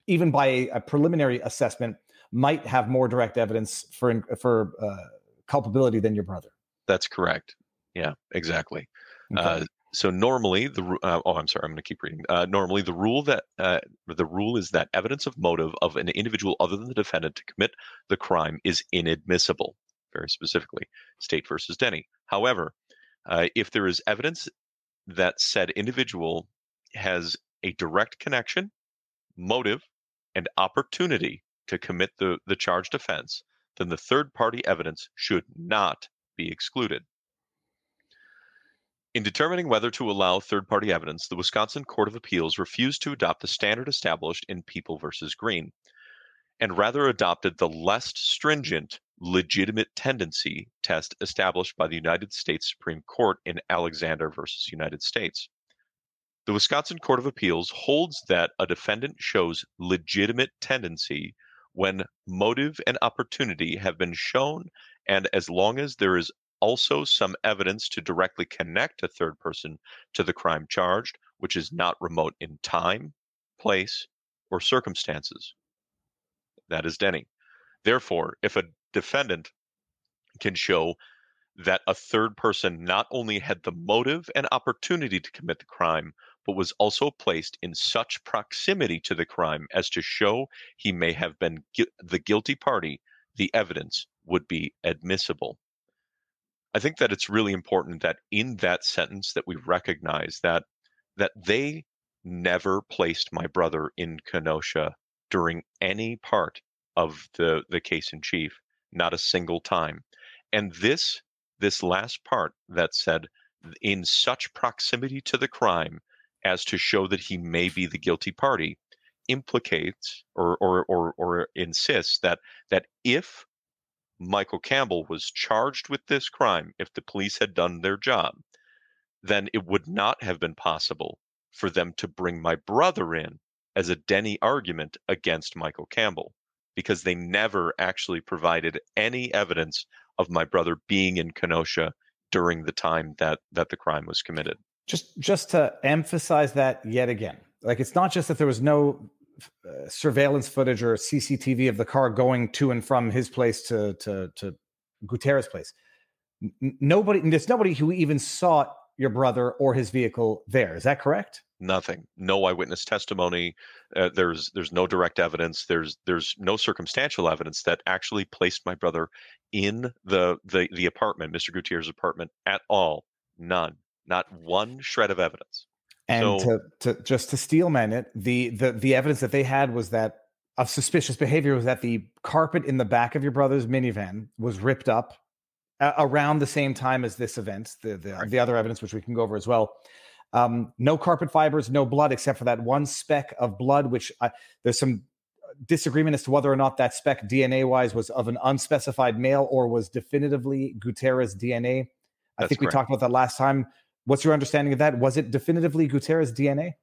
even by a, a preliminary assessment, might have more direct evidence for for uh, culpability than your brother. That's correct. Yeah, exactly. Okay. Uh, so normally the uh, oh I'm sorry I'm going to keep reading. Uh, normally the rule that uh, the rule is that evidence of motive of an individual other than the defendant to commit the crime is inadmissible. Very specifically, State versus Denny. However, uh, if there is evidence that said individual has a direct connection, motive, and opportunity to commit the the charged offense, then the third party evidence should not be excluded. In determining whether to allow third party evidence, the Wisconsin Court of Appeals refused to adopt the standard established in People v. Green and rather adopted the less stringent legitimate tendency test established by the United States Supreme Court in Alexander v. United States. The Wisconsin Court of Appeals holds that a defendant shows legitimate tendency when motive and opportunity have been shown and as long as there is also some evidence to directly connect a third person to the crime charged, which is not remote in time, place, or circumstances. That is Denny. Therefore, if a defendant can show that a third person not only had the motive and opportunity to commit the crime, but was also placed in such proximity to the crime as to show he may have been gu- the guilty party, the evidence would be admissible. I think that it's really important that in that sentence that we recognize that that they never placed my brother in Kenosha during any part of the the case in chief, not a single time. And this this last part that said in such proximity to the crime as to show that he may be the guilty party implicates or or or, or insists that that if Michael Campbell was charged with this crime, if the police had done their job, then it would not have been possible for them to bring my brother in as a Denny argument against Michael Campbell because they never actually provided any evidence of my brother being in Kenosha during the time that that the crime was committed. Just just to emphasize that yet again, like it's not just that there was no uh, surveillance footage or CCTV of the car going to and from his place to to to Gutierrez' place. N- nobody, there's nobody who even saw your brother or his vehicle there. Is that correct? Nothing. No eyewitness testimony. Uh, there's there's no direct evidence. There's there's no circumstantial evidence that actually placed my brother in the the the apartment, Mr. Gutierrez's apartment, at all. None. Not one shred of evidence. And so, to, to just to steelman it, the the the evidence that they had was that of suspicious behavior was that the carpet in the back of your brother's minivan was ripped up uh, around the same time as this event. The the, right. the other evidence, which we can go over as well. Um, no carpet fibers, no blood, except for that one speck of blood, which uh, there's some disagreement as to whether or not that speck DNA wise was of an unspecified male or was definitively Gutierrez DNA. I That's think we correct. talked about that last time. What's your understanding of that? Was it definitively Gutierrez DNA?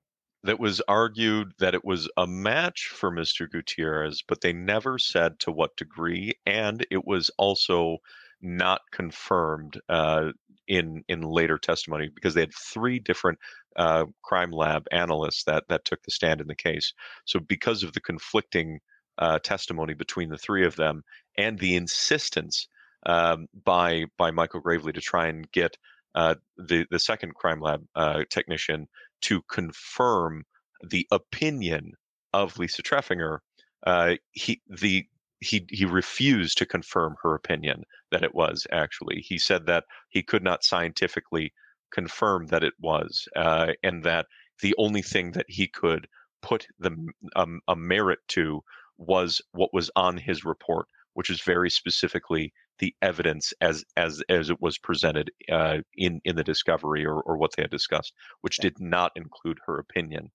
That was argued that it was a match for Mr. Gutierrez, but they never said to what degree, and it was also not confirmed uh, in in later testimony because they had three different uh, crime lab analysts that that took the stand in the case. So because of the conflicting uh, testimony between the three of them and the insistence um, by by Michael Graveley to try and get uh, the the second crime lab uh, technician to confirm the opinion of Lisa Treffinger, uh, he the he he refused to confirm her opinion that it was actually. He said that he could not scientifically confirm that it was, uh, and that the only thing that he could put the um, a merit to was what was on his report, which is very specifically the evidence as as as it was presented uh, in in the discovery or, or what they had discussed, which did not include her opinion.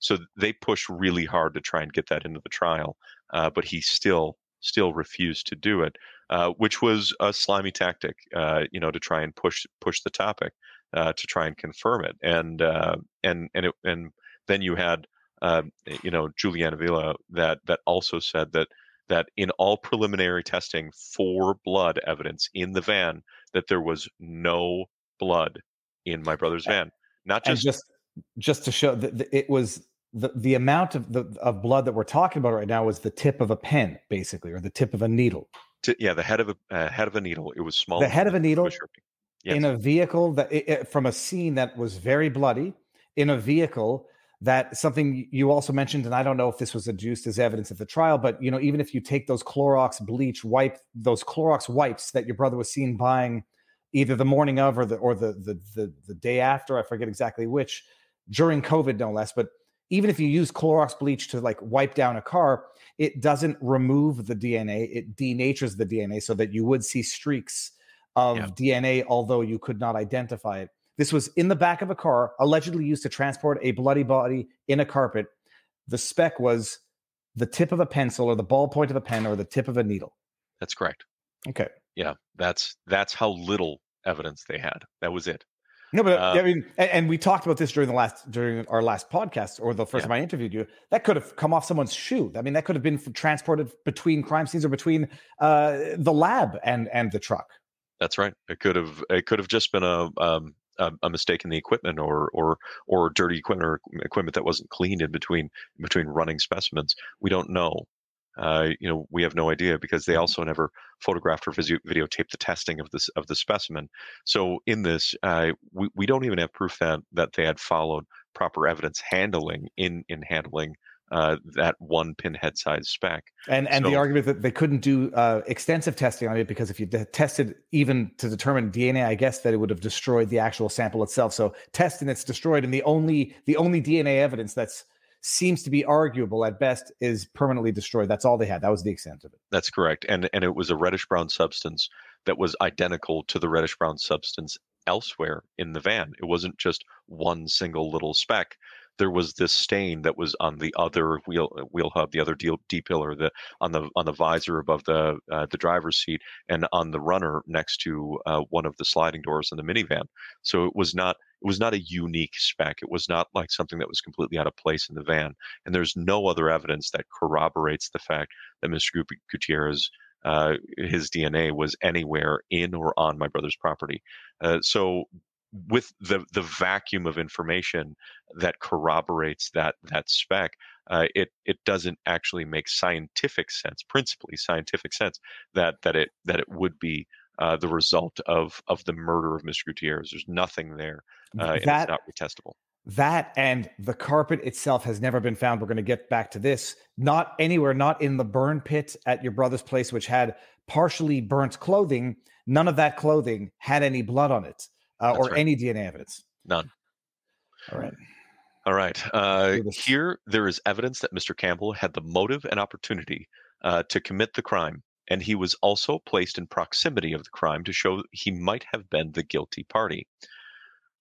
So they pushed really hard to try and get that into the trial, uh, but he still still refused to do it, uh, which was a slimy tactic, uh, you know, to try and push push the topic, uh, to try and confirm it, and uh, and and it, and then you had, uh, you know, Juliana Villa that that also said that that in all preliminary testing for blood evidence in the van, that there was no blood in my brother's van. Not just just just to show that it was the, the amount of the of blood that we're talking about right now was the tip of a pen, basically, or the tip of a needle. To, yeah, the head of a uh, head of a needle. It was small. The head of a needle yes. in a vehicle that it, it, from a scene that was very bloody in a vehicle that something you also mentioned, and I don't know if this was adduced as evidence at the trial, but you know, even if you take those Clorox bleach wipe, those Clorox wipes that your brother was seen buying either the morning of or the or the the the, the day after, I forget exactly which, during COVID, no less, but even if you use Clorox bleach to like wipe down a car, it doesn't remove the DNA. It denatures the DNA so that you would see streaks of. DNA, although you could not identify it. This was in the back of a car, allegedly used to transport a bloody body in a carpet. The spec was the tip of a pencil or the ballpoint of a pen or the tip of a needle. That's correct. Okay. Yeah, that's that's how little evidence they had. That was it. No, but uh, I mean, and, and, we talked about this during the last during our last podcast or the first yeah. time I interviewed you. That could have come off someone's shoe. I mean, that could have been transported between crime scenes or between uh, the lab and and the truck. That's right. It could have it could have just been a um, a, a, mistake in the equipment or or or dirty equipment or equipment that wasn't cleaned in between between running specimens. We don't know uh, you know, we have no idea because they mm-hmm. also never photographed or video, videotaped the testing of this of the specimen. So in this, uh, we we don't even have proof that that they had followed proper evidence handling in in handling uh, that one pinhead size speck. And and so, the argument that they couldn't do uh, extensive testing on it because if you tested even to determine DNA, I guess that it would have destroyed the actual sample itself. So testing it's destroyed, and the only the only DNA evidence that's seems to be arguable at best is permanently destroyed. That's all they had. That was the extent of it. That's correct. And and it was a reddish brown substance that was identical to the reddish brown substance elsewhere in the van. It wasn't just one single little speck there was this stain that was on the other wheel uh, wheel hub, the other D, pillar, the on the on the visor above the uh, the driver's seat, and on the runner next to uh, one of the sliding doors in the minivan. So it was not it was not a unique speck. It was not like something that was completely out of place in the van. And there's no other evidence that corroborates the fact that Mr. Gutierrez uh, his DNA was anywhere in or on my brother's property. Uh, so with the the vacuum of information that corroborates that that spec, uh, it it doesn't actually make scientific sense, principally scientific sense, that that it that it would be uh, the result of of the murder of Mr. Gutierrez. There's nothing there, uh, and That- it's not retestable. That and the carpet itself has never been found. We're going to get back to this. Not anywhere, not in the burn pit at your brother's place, which had partially burnt clothing. None of that clothing had any blood on it uh, or right. any DNA evidence. None. All right. All right. Uh, here, there is evidence that Mr. Campbell had the motive and opportunity uh, to commit the crime, and he was also placed in proximity of the crime to show he might have been the guilty party.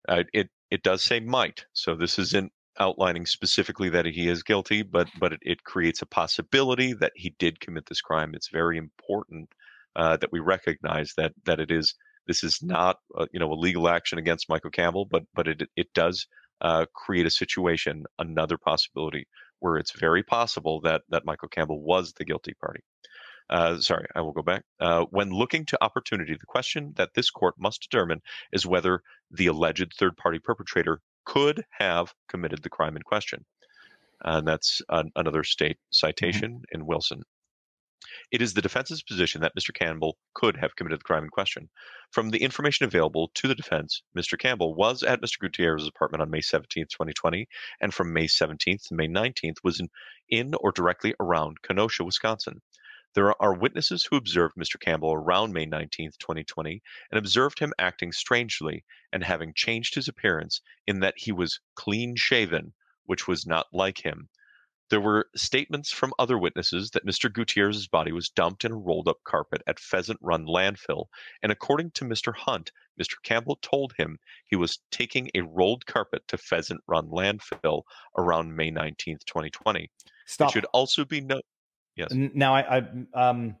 Uh, it it does say might, so this isn't outlining specifically that he is guilty, but but it, it creates a possibility that he did commit this crime. It's very important uh, that we recognize that that it is this is not uh, you know a legal action against Michael Campbell, but but it it does uh, create a situation, another possibility where it's very possible that that Michael Campbell was the guilty party. Uh, sorry, I will go back. Uh, when looking to opportunity, the question that this court must determine is whether the alleged third party perpetrator could have committed the crime in question. And that's an, another state citation in Wilson. It is the defense's position that Mr. Campbell could have committed the crime in question. From the information available to the defense, Mr. Campbell was at Mr. Gutierrez's apartment on May 17, 2020, and from May 17th to May 19th was in, in or directly around Kenosha, Wisconsin. There are witnesses who observed Mr. Campbell around May 19, 2020, and observed him acting strangely and having changed his appearance in that he was clean shaven, which was not like him. There were statements from other witnesses that Mr. Gutierrez's body was dumped in a rolled up carpet at Pheasant Run landfill, and according to Mr. Hunt, Mr. Campbell told him he was taking a rolled carpet to Pheasant Run landfill around May 19th, 2020. Stop. It should also be noted. Yes. Now, I, I um,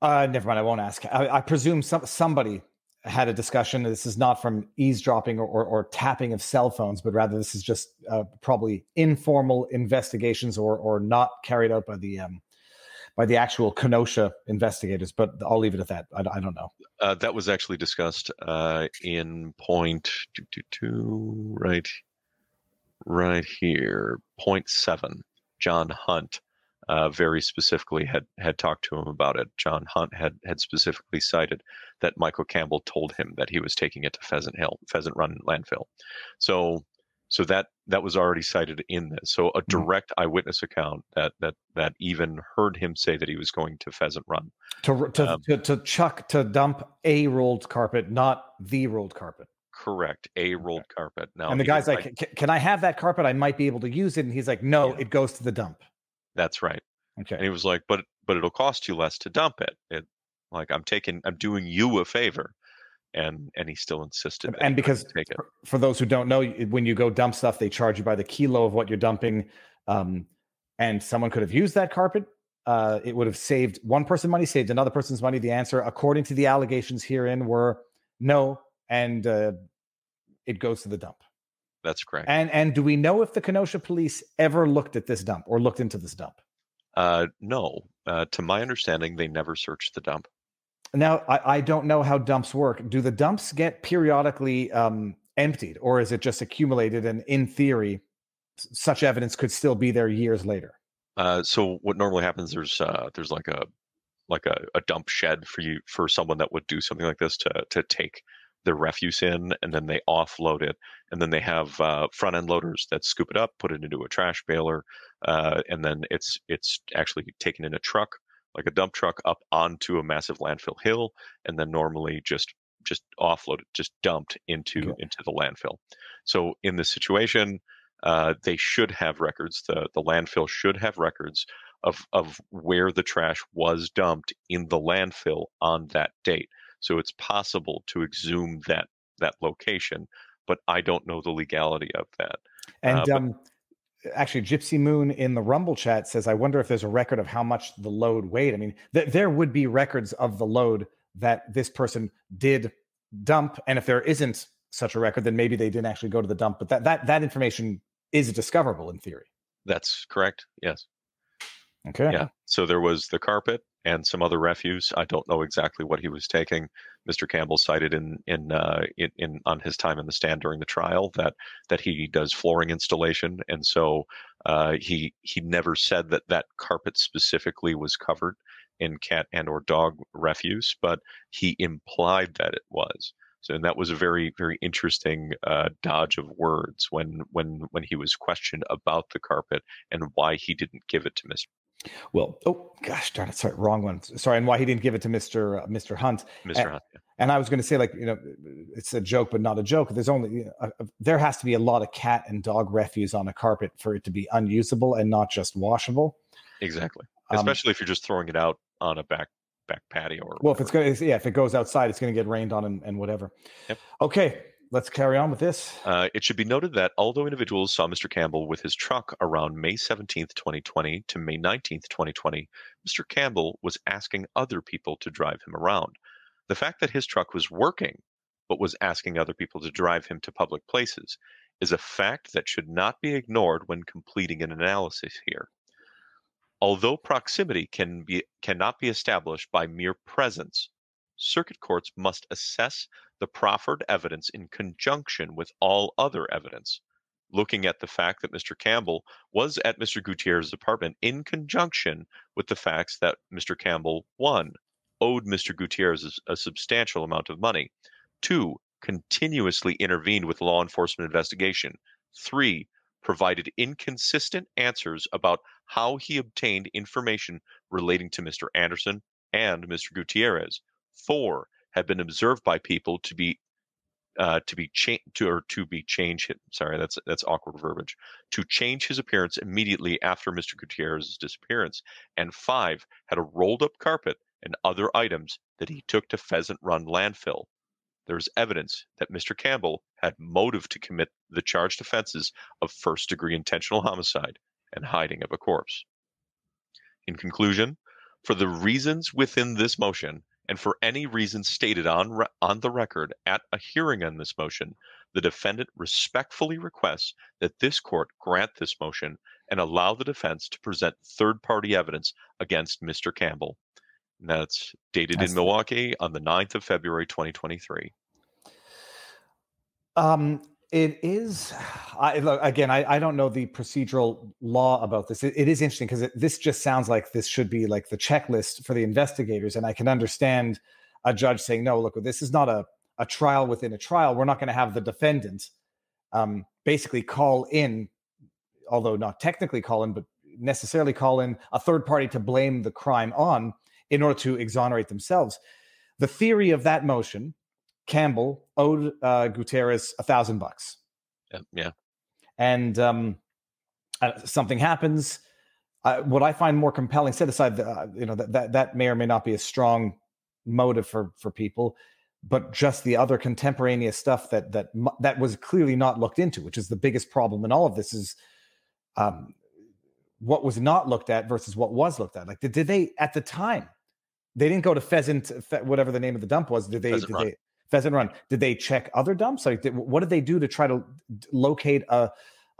uh, never mind. I won't ask. I, I presume some somebody had a discussion. This is not from eavesdropping or, or, or tapping of cell phones, but rather this is just uh, probably informal investigations or or not carried out by the um, by the actual Kenosha investigators. But I'll leave it at that. I, I don't know. Uh, that was actually discussed uh, in point two, two, two, right, right here, point seven. John Hunt uh, very specifically had had talked to him about it. John Hunt had had specifically cited that Michael Campbell told him that he was taking it to Pheasant Hill, Pheasant Run landfill. So, so that that was already cited in this. So a direct eyewitness account that that that even heard him say that he was going to Pheasant Run. To to, Um, to to chuck to dump a rolled carpet, not the rolled carpet. Correct, a rolled carpet. Now, and the guy's like, "Can- "Can I have that carpet? I might be able to use it." And he's like, "No, Yeah. it goes to the dump." "That's right." Okay. And he was like, "But but it'll cost you less to dump it." It like I'm taking I'm doing you a favor, and and he still insisted. that and because for- those who don't know, when you go dump stuff, they charge you by the kilo of what you're dumping. Um, and someone could have used that carpet. Uh, it would have saved one person money, saved another person's money. The answer, according to the allegations herein, were no, and uh, it goes to the dump. That's correct. And and do we know if the Kenosha police ever looked at this dump or looked into this dump? Uh, no, uh, to my understanding, they never searched the dump. Now, I, I don't know how dumps work. Do the dumps get periodically um, emptied, or is it just accumulated? And in theory, such evidence could still be there years later. Uh, so what normally happens? There's uh, there's like a like a, a dump shed for you for someone that would do something like this to to take their refuse in, and then they offload it, and then they have uh, front end loaders that scoop it up, put it into a trash baler, uh, and then it's it's actually taken in a truck, like a dump truck, up onto a massive landfill hill, and then normally just just offloaded, just dumped into Okay. into the landfill. So in this situation, uh, they should have records. The the landfill should have records of of where the trash was dumped in the landfill on that date. So it's possible to exhume that that location, but I don't know the legality of that. And Uh, but- um, actually, Gypsy Moon in the Rumble chat says, "I wonder if there's a record of how much the load weighed." I mean, th- there would be records of the load that this person did dump, and if there isn't such a record, then maybe they didn't actually go to the dump. But that that that information is discoverable in theory. That's correct. Yes. Okay. Yeah. So there was the carpet and some other refuse. I don't know exactly what he was taking. Mr. Campbell cited in in, uh, in in on his time in the stand during the trial that that he does flooring installation, and so uh, he he never said that that carpet specifically was covered in cat and or dog refuse, but he implied that it was. So, and that was a very, very interesting uh, dodge of words when, when, when he was questioned about the carpet and why he didn't give it to Mr. Well, oh gosh, darn it, sorry, wrong one. Sorry, and why he didn't give it to Mister uh, Mister Hunt. Mr. And, Hunt. yeah. and I was going to say, like, you know, it's a joke, but not a joke. There's only you know, uh, uh, there has to be a lot of cat and dog refuse on a carpet for it to be unusable and not just washable. Exactly. Um, Especially if you're just throwing it out on a back back patio or Well, if it's going to, yeah, if it goes outside, it's going to get rained on and, and whatever. Yep. Okay, let's carry on with this. Uh, it should be noted that although individuals saw Mr. Campbell with his truck around May 17th, 2020 to May 19th, 2020, Mr. Campbell was asking other people to drive him around. The fact that his truck was working, but was asking other people to drive him to public places, is a fact that should not be ignored when completing an analysis here. Although proximity can be cannot be established by mere presence, circuit courts must assess the proffered evidence in conjunction with all other evidence. Looking at the fact that Mr. Campbell was at Mr. Gutierrez's apartment in conjunction with the facts that Mr. Campbell, one, owed Mr. Gutierrez a substantial amount of money, two, continuously intervened with law enforcement investigation, three, provided inconsistent answers about how he obtained information relating to Mr. Anderson and Mr. Gutierrez. Four had been observed by people to be uh, to be cha- to or to be changed. Sorry, that's that's awkward verbiage. To change his appearance immediately after Mr. Gutierrez's disappearance, and five had a rolled up carpet and other items that he took to Pheasant Run landfill. There is evidence that Mr. Campbell had motive to commit the charged offenses of first degree intentional homicide and hiding of a corpse. In conclusion, for the reasons within this motion and for any reason stated on re- on the record at a hearing on this motion, the defendant respectfully requests that this court grant this motion and allow the defense to present third-party evidence against Mr. Campbell. And that's dated That's in Milwaukee on the 9th of February 2023. Um, it is. I look again. I, I don't know the procedural law about this. It, it is interesting because this just sounds like this should be like the checklist for the investigators, and I can understand a judge saying, "No, look, this is not a a trial within a trial. We're not going to have the defendant um, basically call in, although not technically call in, but necessarily call in a third party to blame the crime on in order to exonerate themselves." The theory of that motion Campbell owed uh, Gutierrez a thousand bucks, Yeah, yeah. and um, uh, something happens. Uh, what I find more compelling, set aside, the, uh, you know, that, that that may or may not be a strong motive for for people, but just the other contemporaneous stuff that that that was clearly not looked into, which is the biggest problem in all of this is um, what was not looked at versus what was looked at. Like, did, did they at the time? They didn't go to Pheasant, whatever the name of the dump was. Did they? Did they? Pheasant Run. Did they check other dumps? Like, did, what did they do to try to locate a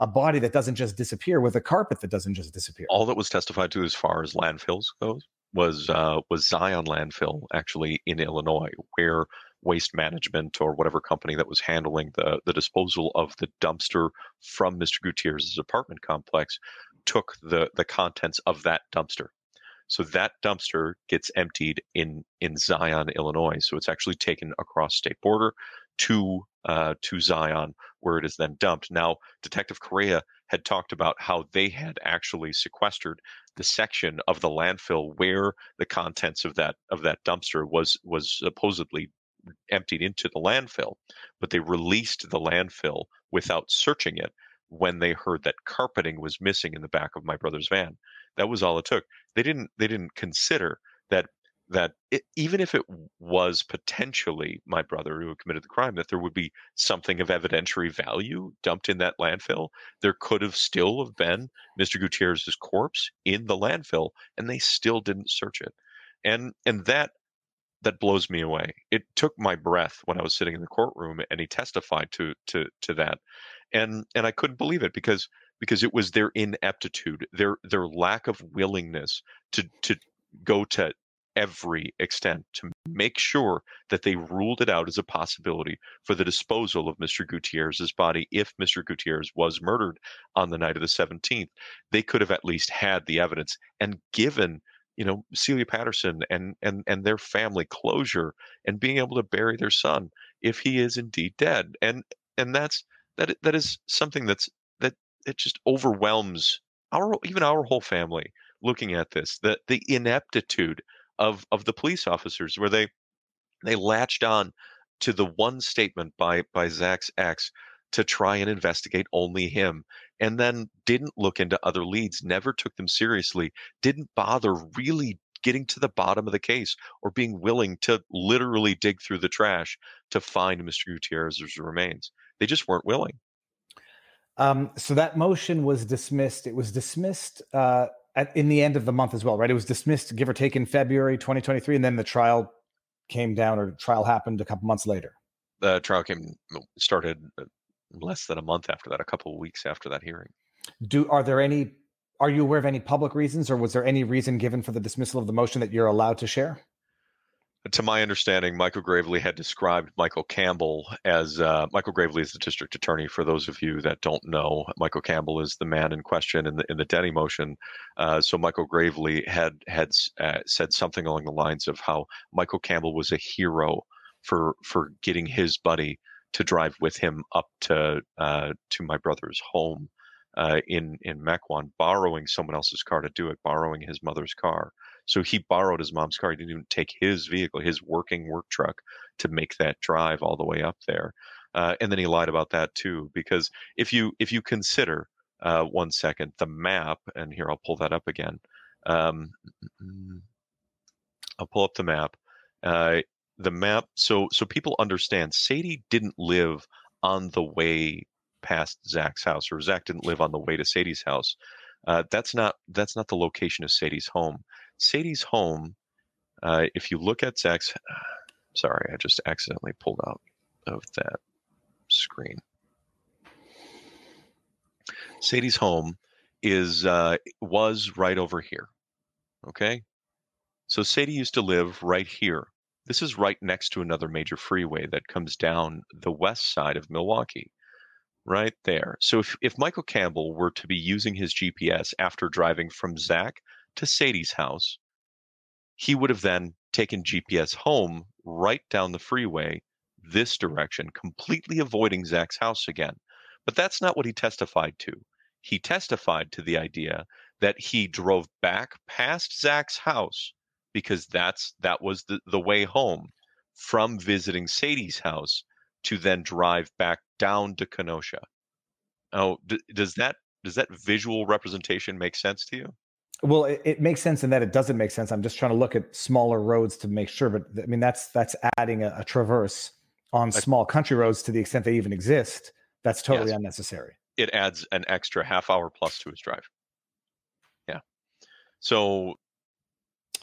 a body that doesn't just disappear with a carpet that doesn't just disappear? all that was testified to as far as landfills goes was uh, was Zion landfill actually in Illinois, where Waste Management or whatever company that was handling the the disposal of the dumpster from Mr. Gutierrez's apartment complex took the the contents of that dumpster. So that dumpster gets emptied in in Zion, Illinois. So it's actually taken across state border to uh, to Zion, where it is then dumped. Now, Detective Correa had talked about how they had actually sequestered the section of the landfill where the contents of that of that dumpster was was supposedly emptied into the landfill, but they released the landfill without searching it when they heard that carpeting was missing in the back of my brother's van. That was all it took. They didn't they didn't consider that that it, even if it was potentially my brother who committed the crime, that there would be something of evidentiary value dumped in that landfill. There could have still have been Mr. Gutierrez's corpse in the landfill, and they still didn't search it. And and that that blows me away. It took my breath when I was sitting in the courtroom and he testified to to to that. And and I couldn't believe it because because it was their ineptitude, their their lack of willingness to to go to every extent to make sure that they ruled it out as a possibility for the disposal of Mr. Gutierrez's body if Mr. Gutierrez was murdered on the night of the 17th. They could have at least had the evidence and given you know Celia Patterson and and and their family closure and being able to bury their son if he is indeed dead. And and that's that that is something that's that it just overwhelms our even our whole family looking at this the the ineptitude of of the police officers where they they latched on to the one statement by by Zach's ex to try and investigate only him and then didn't look into other leads never took them seriously didn't bother really getting to the bottom of the case or being willing to literally dig through the trash to find Mr. Gutierrez's remains they just weren't willing um, so that motion was dismissed it was dismissed uh, at, in the end of the month as well, right? It was dismissed, give or take, in February 2023, and then the trial came down, or trial happened a couple months later. The trial came started uh, less than a month after that, a couple of weeks after that hearing. Do are there any? Are you aware of any public reasons, or was there any reason given for the dismissal of the motion that you're allowed to share? to my understanding, Michael Graveley had described Michael Campbell as uh, Michael Graveley is the district attorney. For those of you that don't know, Michael Campbell is the man in question in the in the Denny motion. Uh, so Michael Graveley had had uh, said something along the lines of how Michael Campbell was a hero for for getting his buddy to drive with him up to uh, to my brother's home uh, in in Mequon, borrowing someone else's car to do it, borrowing his mother's car. So he borrowed his mom's car. He didn't even take his vehicle, his working work truck, to make that drive all the way up there. Uh, and then he lied about that too, because if you if you consider uh, one second the map, and here I'll pull that up again. Um, I'll pull up the map. The map, so so people understand. Sadie didn't live on the way past Zach's house, or Zach didn't live on the way to Sadie's house. Uh, that's not that's not the location of Sadie's home. Sadie's home, uh, if you look at Zach's, [SIGHS] sorry, I just accidentally pulled out of that screen. Sadie's home is uh, was right over here. Okay, so Sadie used to live right here. This is right next to another major freeway that comes down the west side of Milwaukee, right there. So if, if Michael Campbell were to be using his GPS after driving from Zach to Sadie's house. He would have then taken GPS home right down the freeway this direction, completely avoiding Zach's house again. But that's not what he testified to. He testified to the idea that he drove back past Zach's house because that's that was the, the way home from visiting Sadie's house to then drive back down to Kenosha. Oh, d- does that does that visual representation make sense to you? Well, it, it, makes sense in that it doesn't make sense. I'm just trying to look at smaller roads to make sure, but I mean that's that's adding a, a traverse on small country roads to the extent they even exist. That's totally yes. unnecessary. It adds an extra half hour plus to his drive. Yeah. So.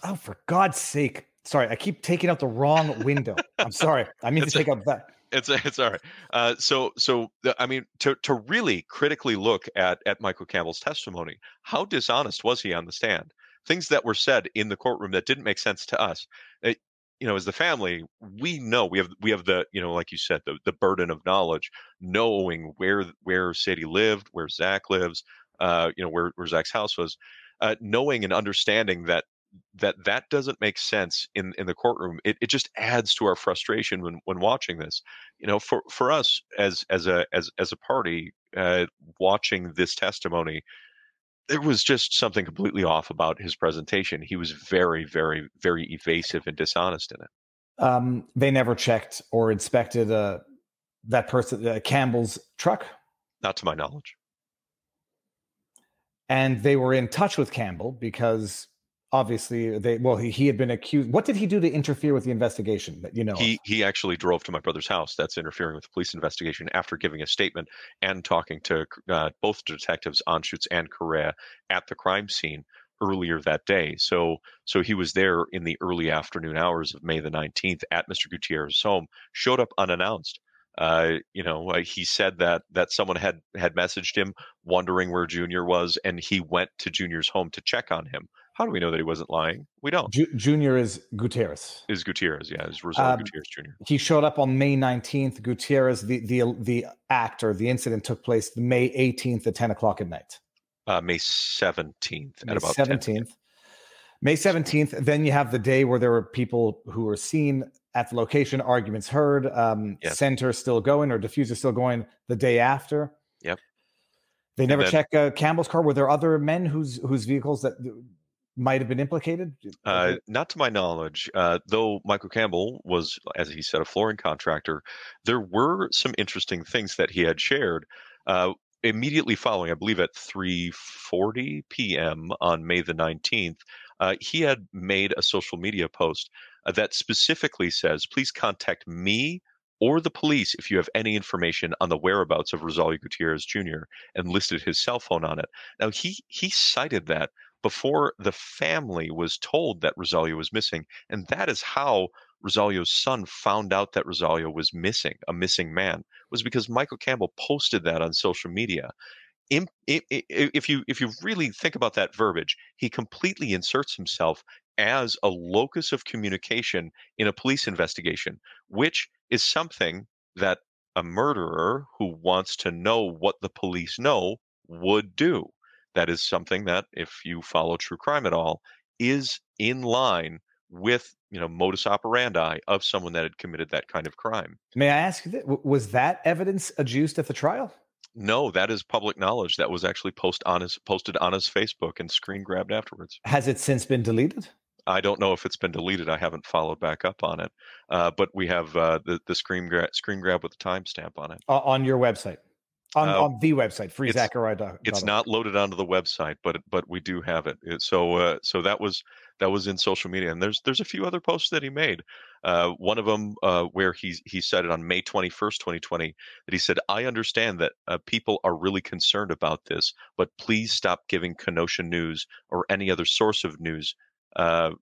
Oh, for God's sake! Sorry, I keep taking out the wrong window. I'm sorry. I mean to take out that it's it's all right. Uh, so so I mean to to really critically look at at Michael Campbell's testimony, how dishonest was he on the stand? Things that were said in the courtroom that didn't make sense to us. It, you know, as the family, we know we have we have the you know, like you said, the the burden of knowledge, knowing where where Sadie lived, where Zach lives, uh, you know, where where Zach's house was, uh, knowing and understanding that that that doesn't make sense in in the courtroom. It, it just adds to our frustration when when watching this. You know for for us as as a as as a party uh, watching this testimony there was just something completely off about his presentation. He was very very very evasive and dishonest in it. Um, they never checked or inspected uh, that person uh, campbell's truck? Not to my knowledge. And they were in touch with campbell because obviously they well he, he had been accused what did he do to interfere with the investigation that you know he he actually drove to my brother's house that's interfering with the police investigation after giving a statement and talking to uh, both detectives Anschutz and Correa at the crime scene earlier that day so so he was there in the early afternoon hours of May the 19th at Mr. Gutierrez's home showed up unannounced Uh, you know, uh, he said that that someone had had messaged him wondering where Junior was, and he went to Junior's home to check on him. How do we know that he wasn't lying? We don't. Ju- Junior is Gutierrez. Is Gutierrez? Yeah, is Rosalio um, Gutierrez Jr. He showed up on May nineteenth. Gutierrez, the the the act or the incident took place May eighteenth at ten o'clock at night. Uh, May seventeenth at about seventeenth. May 17th, then you have the day where there were people who were seen at the location, arguments heard, um, yes. center still going or diffuser still going the day after. Yep. They never then, check uh, Campbell's car. Were there other men whose whose vehicles that might have been implicated? Uh, not to my knowledge. Uh, though Michael Campbell was, as he said, a flooring contractor, there were some interesting things that he had shared. Uh, immediately following, I believe at 3:40 p.m. on May the 19th, uh, he had made a social media post uh, that specifically says, please contact me or the police if you have any information on the whereabouts of Rosalio Gutierrez Jr. and listed his cell phone on it. Now he he cited that before the family was told that Rosalio was missing, and that is how Rosalio's son found out that Rosalio was missing, a missing man, was because Michael Campbell posted that on social media if you if you really think about that verbiage, he completely inserts himself as a locus of communication in a police investigation, which is something that a murderer who wants to know what the police know would do. That is something that, if you follow true crime at all, is in line with you know modus operandi of someone that had committed that kind of crime. May I ask, was that evidence adduced at the trial? No, that is public knowledge. That was actually post on his posted on his Facebook and screen grabbed afterwards. Has it since been deleted? I don't know if it's been deleted. I haven't followed back up on it, uh, but we have uh, the the screen grab screen grab with the timestamp on it uh, on your website. On, uh, on the website, freezachariah.com. It's, it's not loaded onto the website, but but we do have it. So uh, so that was that was in social media, and there's there's a few other posts that he made. Uh, one of them uh, where he he said it on May 21st, 2020, that he said, "I understand that uh, people are really concerned about this, but please stop giving Kenosha News or any other source of news uh,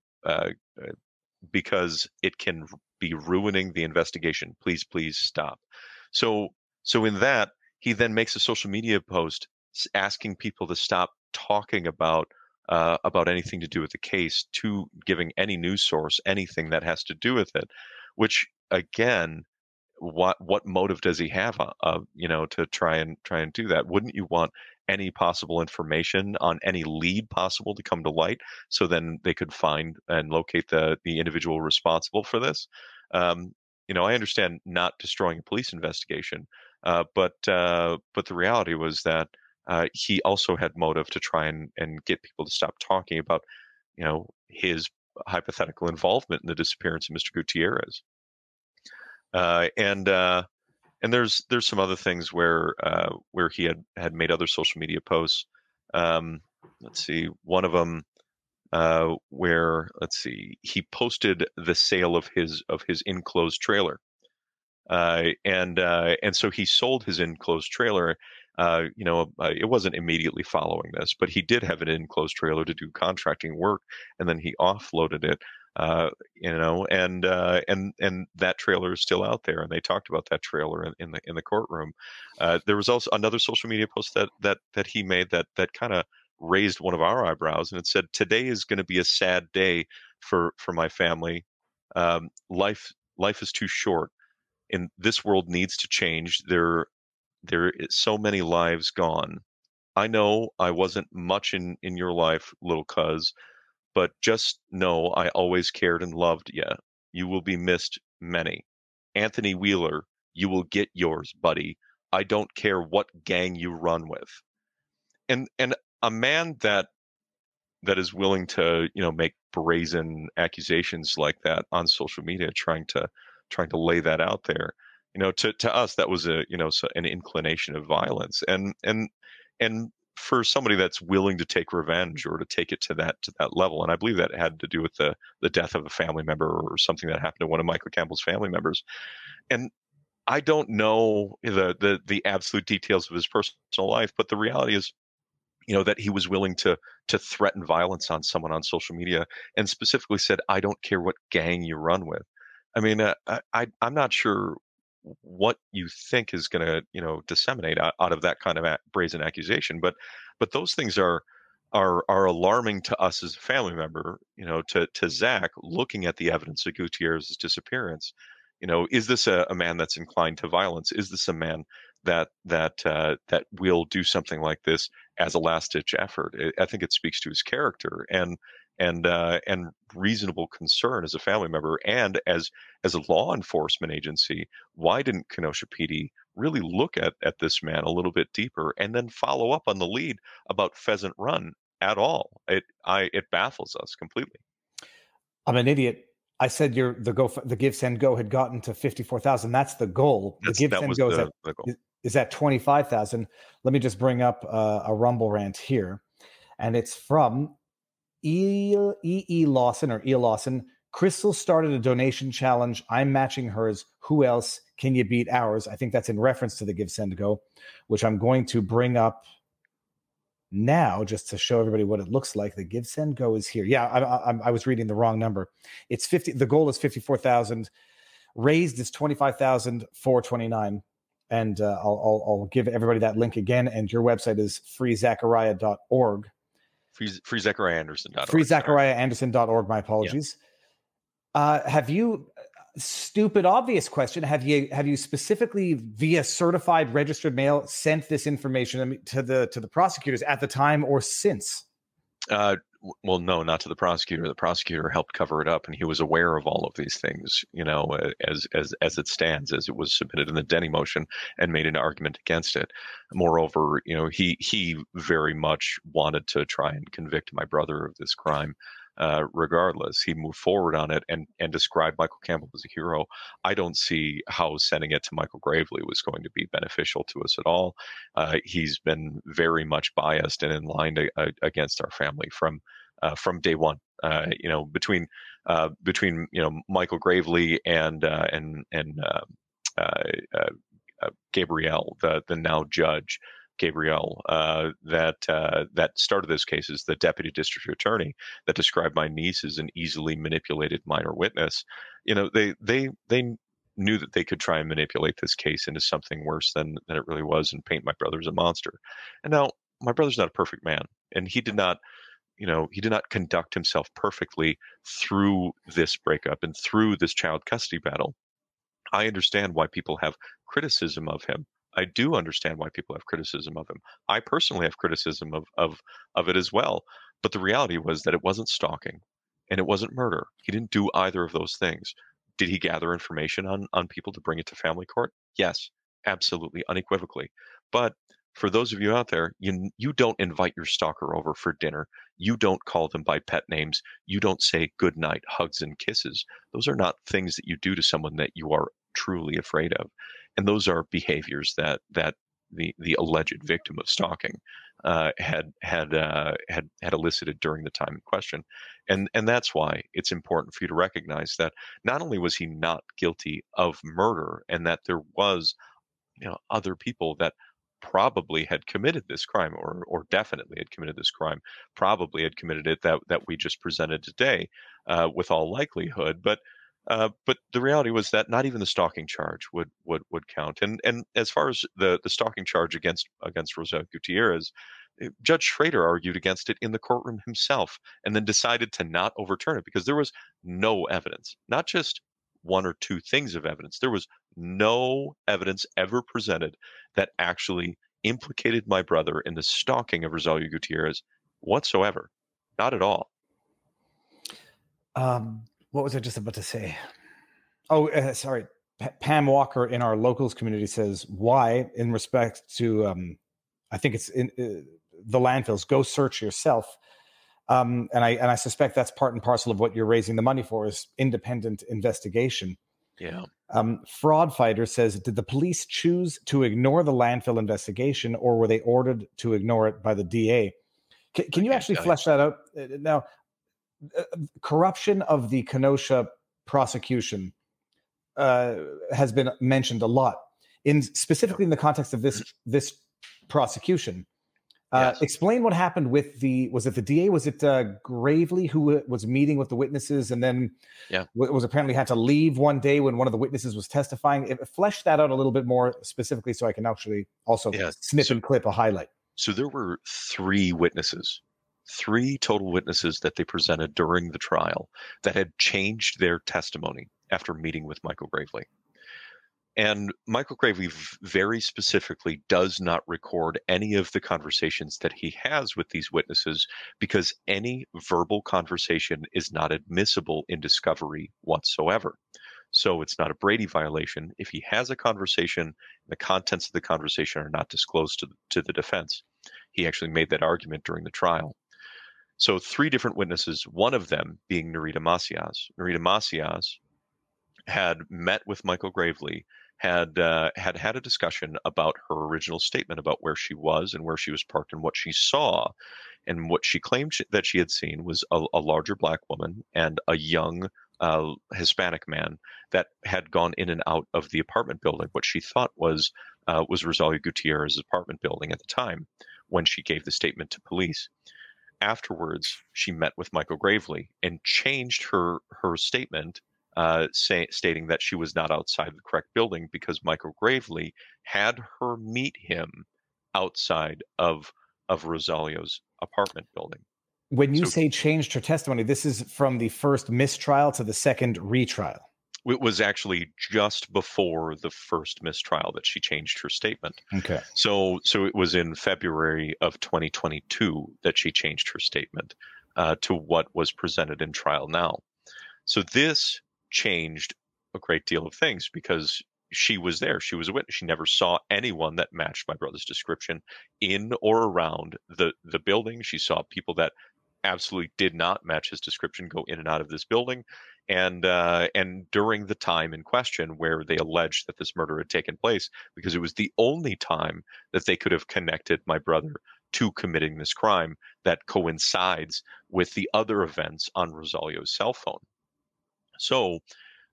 because it can be ruining the investigation. Please, please stop." So so in that he then makes a social media post asking people to stop talking about uh, about anything to do with the case to giving any news source anything that has to do with it, which again, what what motive does he have, uh, you know, to try and try and do that? Wouldn't you want any possible information on any lead possible to come to light, so then they could find and locate the the individual responsible for this? Um, you know, I understand not destroying a police investigation, uh, but uh, but the reality was that uh, he also had motive to try and, and get people to stop talking about, you know, his hypothetical involvement in the disappearance of Mr. Gutierrez. Uh, and uh, and there's there's some other things where where he had had made other social media posts. Um, let's see, one of them uh, where let's see, he posted the sale of his of his enclosed trailer. Uh, and uh, and so he sold his enclosed trailer uh, you know, it wasn't immediately following this, but he did have an enclosed trailer to do contracting work, and then he offloaded it. Uh, you know, and uh, and and that trailer is still out there, and they talked about that trailer in, in the in the courtroom. Uh, there was also another social media post that that that he made that that kind of raised one of our eyebrows, and it said, "Today is going to be a sad day for for my family. Um, life life is too short." And this world needs to change. There there is so many lives gone. I know I wasn't much in in your life, little cuz, but just know I always cared and loved you. You will be missed many. Anthony Wheeler, you will get yours, buddy. I don't care what gang you run with. And and a man that that is willing to, you know, make brazen accusations like that on social media trying to trying to lay that out there. You know to, to us that was a you know an inclination of violence. And and and for somebody that's willing to take revenge or to take it to that to that level and i believe that had to do with the the death of a family member or something that happened to one of michael campbell's family members. And i don't know the the the absolute details of his personal life but the reality is you know that he was willing to to threaten violence on someone on social media and specifically said i don't care what gang you run with i mean uh, I, i'm not sure what you think is going to you know disseminate out, out of that kind of brazen accusation but but those things are are are alarming to us as a family member you know to to zach looking at the evidence of gutierrez's disappearance. You know is this a, a man that's inclined to violence? Is this a man that that uh, that will do something like this as a last ditch effort i think it speaks to his character and and uh, and reasonable concern as a family member and as as a law enforcement agency. Why didn't Kenosha PD really look at at this man a little bit deeper and then follow up on the lead about Pheasant Run at all? It I it baffles us completely. I'm an idiot. I said your the go the give send go had gotten to fifty four thousand. That's the goal. That's, the give send go the, is, at, the goal. is, is at twenty five thousand. Let me just bring up uh, a rumble rant here, and it's from E. E. E. Lawson or E. Lawson. Crystal started a donation challenge. I'm matching hers. Who else can you beat ours? I think that's in reference to the Give Send Go, which I'm going to bring up now just to show everybody what it looks like. The Give Send Go is here. Yeah, I, I, I was reading the wrong number. It's 50. The goal is 54,000. Raised is 25,429. And uh, I'll, I'll, I'll give everybody that link again. And your website is freezachariah.org. Free, freezachariahanderson.org. Freezachariahanderson.org. My apologies. Yeah. Uh, have you stupid obvious question have you have you specifically via certified registered mail sent this information to the to the prosecutors at the time or since uh, well no not to the prosecutor. The prosecutor helped cover it up and he was aware of all of these things you know as as as it stands as it was submitted in the denny motion and made an argument against it. Moreover you know he he very much wanted to try and convict my brother of this crime uh, regardless. He moved forward on it and and described Michael Campbell as a hero. I don't see how sending it to Michael Graveley was going to be beneficial to us at all. Uh, he's been very much biased and in line to, uh, against our family from uh, from day one. Uh, you know, between uh, between you know Michael Graveley and and and Gabrielle, the the now judge. Gabrielle uh, that uh, that started this case is the deputy district attorney that described my niece as an easily manipulated minor witness. You know, they they they knew that they could try and manipulate this case into something worse than than it really was and paint my brother as a monster. And now my brother's not a perfect man, and he did not you know he did not conduct himself perfectly through this breakup and through this child custody battle i understand why people have criticism of him I do understand why people have criticism of him. I personally have criticism of of of it as well. But the reality was that it wasn't stalking and it wasn't murder. He didn't do either of those things. Did he gather information on on people to bring it to family court? Yes, absolutely, unequivocally. But for those of you out there, you you don't invite your stalker over for dinner. You don't call them by pet names. You don't say good night, hugs and kisses. Those are not things that you do to someone that you are truly afraid of and those are behaviors that that the the alleged victim of stalking uh, had had uh, had had elicited during the time in question, and and that's why it's important for you to recognize that not only was he not guilty of murder, and that there was you know other people that probably had committed this crime or or definitely had committed this crime probably had committed it that that we just presented today uh, with all likelihood but uh, but the reality was that not even the stalking charge would would would count. And and as far as the the stalking charge against against Rosa Gutierrez, eh, Judge Schroeder argued against it in the courtroom himself, and then decided to not overturn it because there was no evidence, not just one or two things of evidence. There was no evidence ever presented that actually implicated my brother in the stalking of Rosalio Gutierrez whatsoever. Not at all. Um, what was I just about to say? Oh, uh, sorry. P- Pam Walker in our locals community says why, in respect to, um, I think it's in uh, the landfills. Go search yourself. Um, and I and I suspect that's part and parcel of what you're raising the money for is independent investigation. Yeah. Um, Fraud Fighter says, did the police choose to ignore the landfill investigation, or were they ordered to ignore it by the DA? C- can you actually flesh that out? Uh, now, uh, corruption of the Kenosha prosecution uh, has been mentioned a lot, in specifically in the context of this this prosecution. Uh, Yes. Explain what happened with the was it the DA? Was it uh, Graveley who was meeting with the witnesses and then Yeah. wa- was apparently had to leave one day when one of the witnesses was testifying? If, flesh that out a little bit more specifically, so I can actually also Yeah, snip so- and clip a highlight. So there were three witnesses, three total witnesses that they presented during the trial that had changed their testimony after meeting with Michael Graveley. And Michael Graveley very specifically does not record any of the conversations that he has with these witnesses because any verbal conversation is not admissible in discovery whatsoever. So it's not a Brady violation if he has a conversation, the contents of the conversation are not disclosed to, to the defense. He actually made that argument during the trial. So three different witnesses, one of them being Narita Macias. Narita Macias had met with Michael Graveley, had uh, had had a discussion about her original statement about where she was and where she was parked and what she saw, and what she claimed sh- that she had seen was a, a larger black woman and a young uh, Hispanic man that had gone in and out of the apartment building. What she thought was uh, was Rosalio Gutierrez's apartment building at the time when she gave the statement to police. Afterwards, she met with Michael Graveley and changed her her statement, uh, say, stating that she was not outside the correct building because Michael Graveley had her meet him outside of of Rosalio's apartment building. When you So- say changed her testimony, this is from the first mistrial to the second retrial. It was actually just before the first mistrial that she changed her statement. Okay. So, so it was in February of 2022 that she changed her statement uh, to what was presented in trial now. So this changed a great deal of things because she was there. She was a witness. She never saw anyone that matched my brother's description in or around the the building. She saw people that absolutely did not match his description go in and out of this building and uh, and during the time in question where they alleged that this murder had taken place because it was the only time that they could have connected my brother to committing this crime that coincides with the other events on Rosalio's cell phone. So,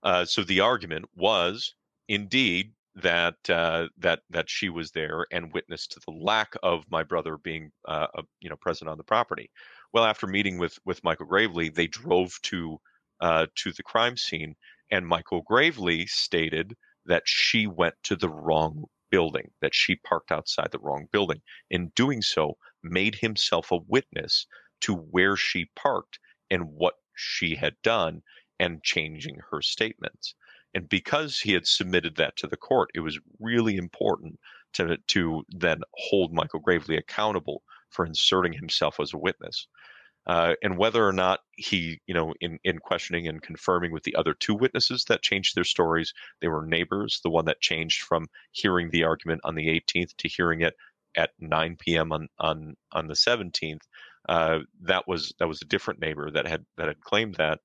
uh, so the argument was indeed that uh, that that she was there and witness to the lack of my brother being uh, uh, you know present on the property. Well, after meeting with with Michael Graveley, they drove to uh, to the crime scene, and Michael Graveley stated that she went to the wrong building, that she parked outside the wrong building. In doing so, made himself a witness to where she parked and what she had done, and changing her statements. And because he had submitted that to the court, it was really important to to then hold Michael Graveley accountable for inserting himself as a witness. Uh, and whether or not he, you know, in, in questioning and confirming with the other two witnesses that changed their stories, they were neighbors. The one that changed from hearing the argument on the 18th to hearing it at 9 p.m. on on on the 17th, uh, that was that was a different neighbor that had that had claimed that.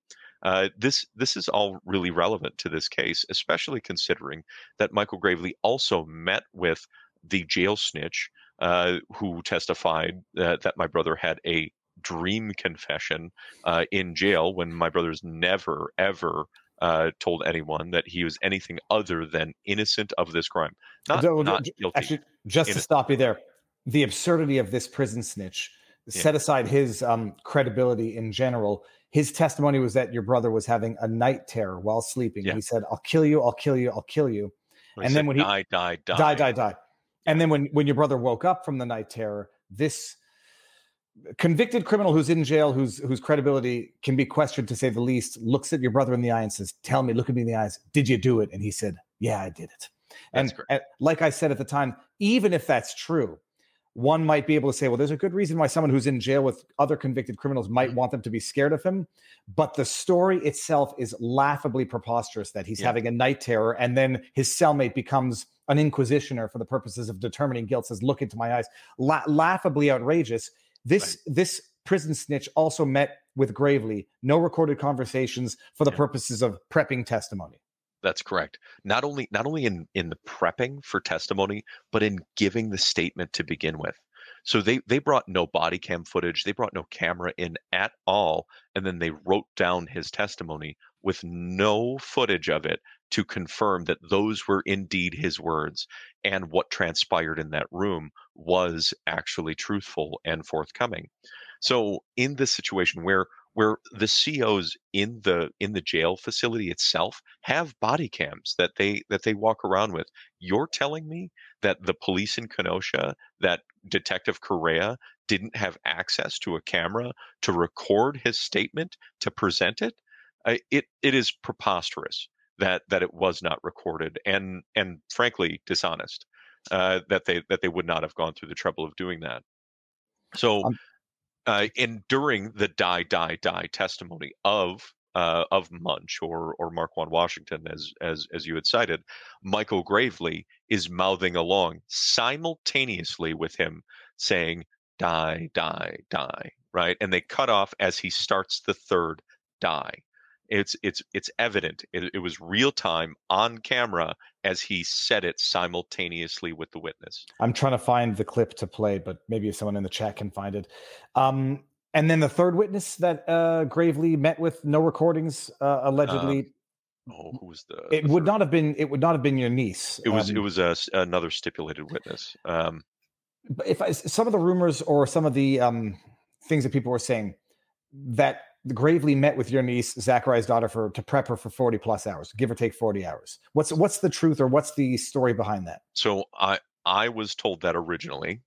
Uh, this this is all really relevant to this case, especially considering that Michael Graveley also met with the jail snitch uh, who testified that, that my brother had a dream confession uh, in jail when my brother's never ever uh, told anyone that he was anything other than innocent of this crime, not, No, no, not guilty. Actually, just to stop you there, the absurdity of this prison snitch, set aside his um, credibility in general, his testimony was that your brother was having a night terror while sleeping. Yeah. He said, I'll kill you, I'll kill you, I'll kill you. He and said, then when he- die, die, die, Die, die, die. And then when, when your brother woke up from the night terror, this convicted criminal who's in jail, whose whose credibility can be questioned to say the least, looks at your brother in the eye and says, "Tell me, look at me in the eyes. Did you do it?" And he said, "Yeah, I did it." And, and like I said at the time, even if that's true, one might be able to say, "Well, there's a good reason why someone who's in jail with other convicted criminals might Mhm. want them to be scared of him." But the story itself is laughably preposterous that he's Yeah. having a night terror, and then his cellmate becomes an inquisitioner for the purposes of determining guilt. Says, "Look into my eyes." La- laughably outrageous. This this prison snitch also met with Graveley. No recorded conversations for the Yeah. purposes of prepping testimony. That's correct. Not only not only in in the prepping for testimony, but in giving the statement to begin with. So they they brought no body cam footage, they brought no camera in at all, and then they wrote down his testimony with no footage of it to confirm that those were indeed his words and what transpired in that room was actually truthful and forthcoming. So in this situation where where the COs in the in the jail facility itself have body cams that they that they walk around with. You're telling me that the police in Kenosha, that Detective Correa didn't have access to a camera to record his statement to present it? Uh, it it is preposterous that that it was not recorded and and frankly dishonest uh, that they that they would not have gone through the trouble of doing that. So. Um, uh, and during the die, die, die testimony of uh, of Munch or or Marquand Washington, as as as you had cited, Michael Graveley is mouthing along simultaneously with him, saying "die, die, die," right, and they cut off as he starts the third die. It's it's it's evident. It, it was real time on camera as he said it simultaneously with the witness. I'm trying to find the clip to play, but maybe if someone in the chat can find it. Um, and then the third witness that uh, Graveley met with no recordings, uh, allegedly. Uh, oh, who was the? It the would not have been. It would not have been your niece. It was. Um, it was a, another stipulated witness. Um, if I, some of the rumors or some of the um, things that people were saying that Graveley met with your niece Zachariah's daughter for to prep her for 40 plus hours give or take 40 hours. What's what's the truth or what's the story behind that? So i i was told that originally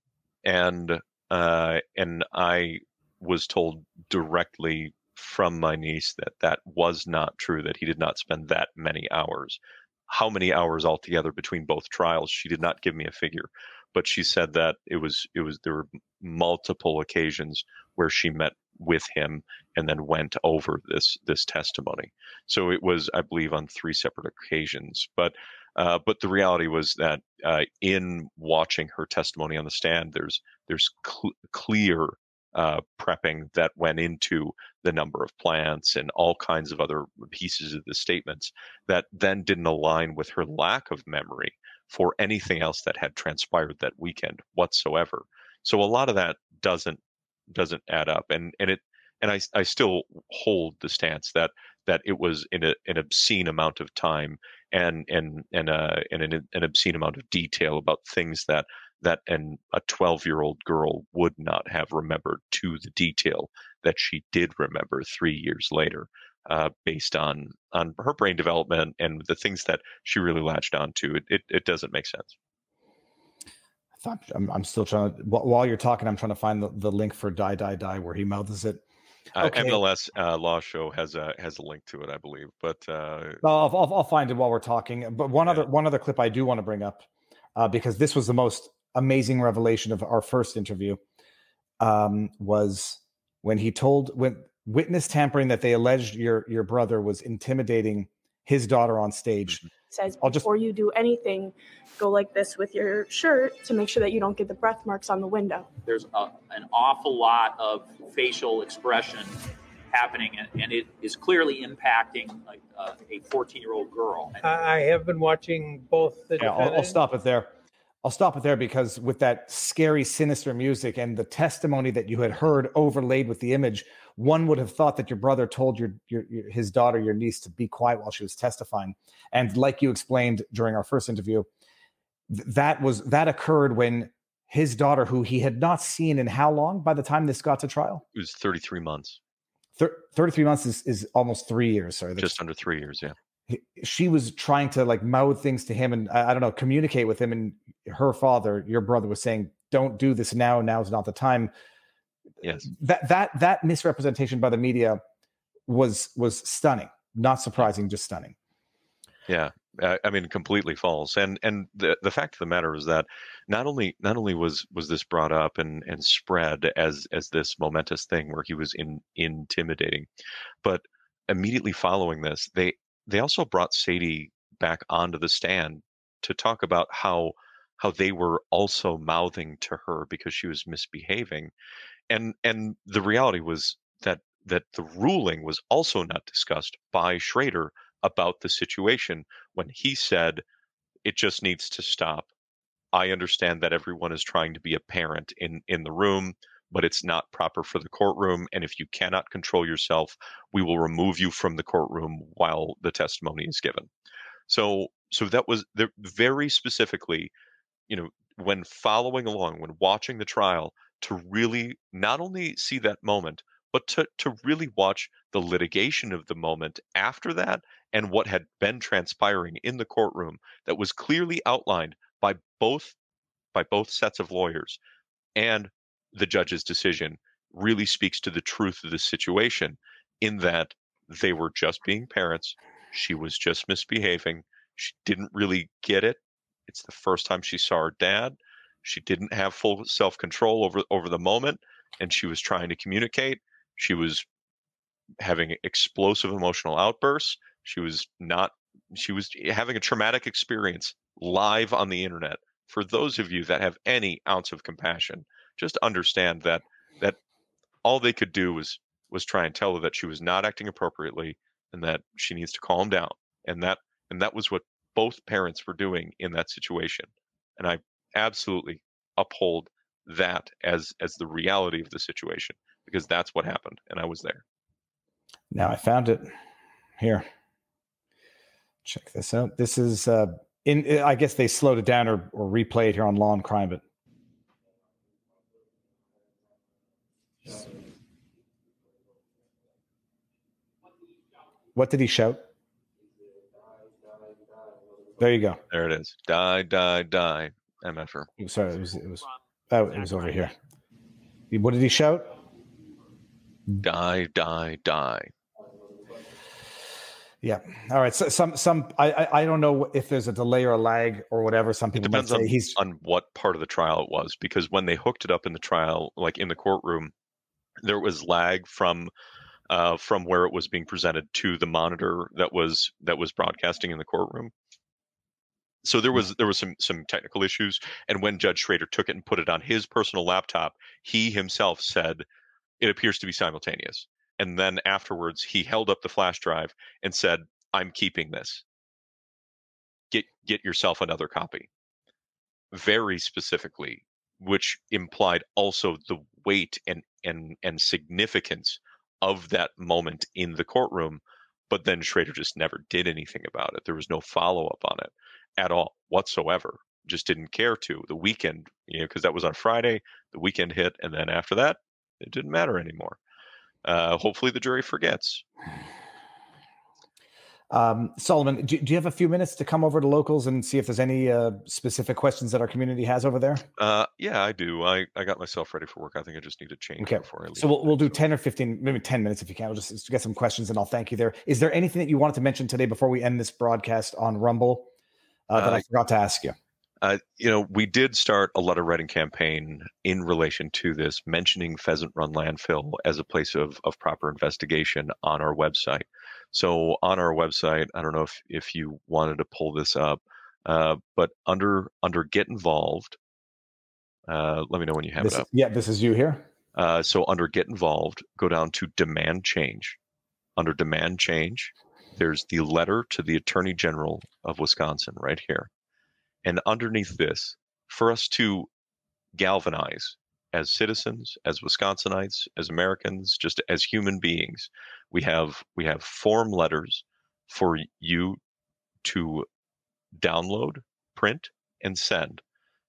and uh and i was told directly from my niece that that was not true that he did not spend that many hours. How many hours altogether between both trials she did not give me a figure but she said that it was it was there were multiple occasions where she met with him and then went over this this testimony. So it was, I believe, on three separate occasions. But uh, but the reality was that uh, in watching her testimony on the stand, there's there's cl- clear uh, prepping that went into the number of plants and all kinds of other pieces of the statements that then didn't align with her lack of memory for anything else that had transpired that weekend whatsoever. So a lot of that doesn't doesn't add up, and and it and I I still hold the stance that that it was in a, an obscene amount of time and and and uh and an, an obscene amount of detail about things that that an a 12 year old girl would not have remembered to the detail that she did remember three years later uh, based on on her brain development and the things that she really latched onto. It, it, it doesn't make sense I'm, I'm still trying to while you're talking i'm trying to find the, the link for die die die where he mouths it uh. MLS uh, Law Show has a has a link to it, I believe. But uh, I'll, I'll, I'll find it while we're talking. But one yeah. other one other clip I do want to bring up uh, because this was the most amazing revelation of our first interview um, was when he told when witness tampering that they alleged your your brother was intimidating his daughter on stage. Mm-hmm says I'll just, before you do anything, go like this with your shirt to make sure that you don't get the breath marks on the window. There's a, an awful lot of facial expression happening, and it is clearly impacting like uh, a 14 year old girl. I have been watching both the. Yeah, I'll, I'll stop it there. I'll stop it there because with that scary, sinister music and the testimony that you had heard overlaid with the image, one would have thought that your brother told your, your, your, his daughter, your niece, to be quiet while she was testifying. And like you explained during our first interview, th- that was that occurred when his daughter, who he had not seen in how long by the time this got to trial? It was 33 months. Thir- 33 months is, is almost three years. Sorry, just under three years. Yeah she was trying to like mouth things to him and I, I, don't know communicate with him and her father your brother was saying don't do this now now's not the time yes. That that that misrepresentation by the media was was stunning. Not surprising just stunning. Yeah. I mean, completely false. And and the the fact of the matter is that not only not only was was this brought up and and spread as as this momentous thing where he was in intimidating, but immediately following this, they they also brought Sadie back onto the stand to talk about how how they were also mouthing to her because she was misbehaving and and the reality was that that the ruling was also not discussed by Schroeder about the situation when he said it just needs to stop i understand that everyone is trying to be a parent in in the room but it's not proper for the courtroom. And if you cannot control yourself, we will remove you from the courtroom while the testimony is given. So, so that was the, very specifically, you know, when following along, when watching the trial, to really not only see that moment, but to, to really watch the litigation of the moment after that and what had been transpiring in the courtroom that was clearly outlined by both by both sets of lawyers and the judge's decision really speaks to the truth of the situation in that they were just being parents. She was just misbehaving. She didn't really get it. It's the first time she saw her dad she didn't have full self-control over over the moment and she was trying to communicate. She was having explosive emotional outbursts. She was not she was having a traumatic experience live on the internet. For those of you that have any ounce of compassion just understand that that all they could do was was try and tell her that she was not acting appropriately and that she needs to calm down. And that and that was what both parents were doing in that situation. And i absolutely uphold that as as the reality of the situation because that's what happened and i was there now i found it here check this out this is uh in i guess they slowed it down or, or replayed here on law and crime but What did he shout? There you go. There it is. Die, die, die. MFR. Sorry, it was it was oh, it was over here. What did he shout? Die, die, die. Yeah. All right. So some some I, I, I don't know if there's a delay or a lag or whatever. Some people it depends might say on, he's on what part of the trial it was because when they hooked it up in the trial, like in the courtroom, there was lag from uh, from where it was being presented to the monitor that was that was broadcasting in the courtroom. So there hmm. was there was some some technical issues, and when Judge Schroeder took it and put it on his personal laptop, he himself said it appears to be simultaneous. And then afterwards, he held up the flash drive and said, "I'm keeping this. Get get yourself another copy." Very specifically, which implied also the weight and and and significance of that moment in the courtroom. But then Schroeder just never did anything about it. There was no follow up on it at all whatsoever. Just didn't care to. The weekend, you know, because that was on Friday. The weekend hit, and then after that, it didn't matter anymore. Uh, hopefully, the jury forgets. Um, Solomon, do, do, you have a few minutes to come over to locals and see if there's any uh, specific questions that our community has over there? Uh, yeah, I do. I, I got myself ready for work. I think I just need to change okay. before I leave. So we'll, we'll do 10 or 15, maybe 10 minutes if you can. We'll just, just get some questions and I'll thank you there. Is there anything that you wanted to mention today before we end this broadcast on Rumble uh, that I uh, forgot to ask you? Uh, you know, we did start a letter writing campaign in relation to this, mentioning Pheasant Run landfill as a place of, of proper investigation on our website. So on our website, I don't know if, if you wanted to pull this up, uh, but under under Get Involved, uh, let me know when you have this, it up. Yeah, this is you here. Uh, so under Get Involved, go down to Demand Change. Under Demand Change, there's the letter to the Attorney General of Wisconsin right here. And underneath this, for us to galvanize as citizens, as Wisconsinites, as Americans, just as human beings, we have we have form letters for you to download, print, and send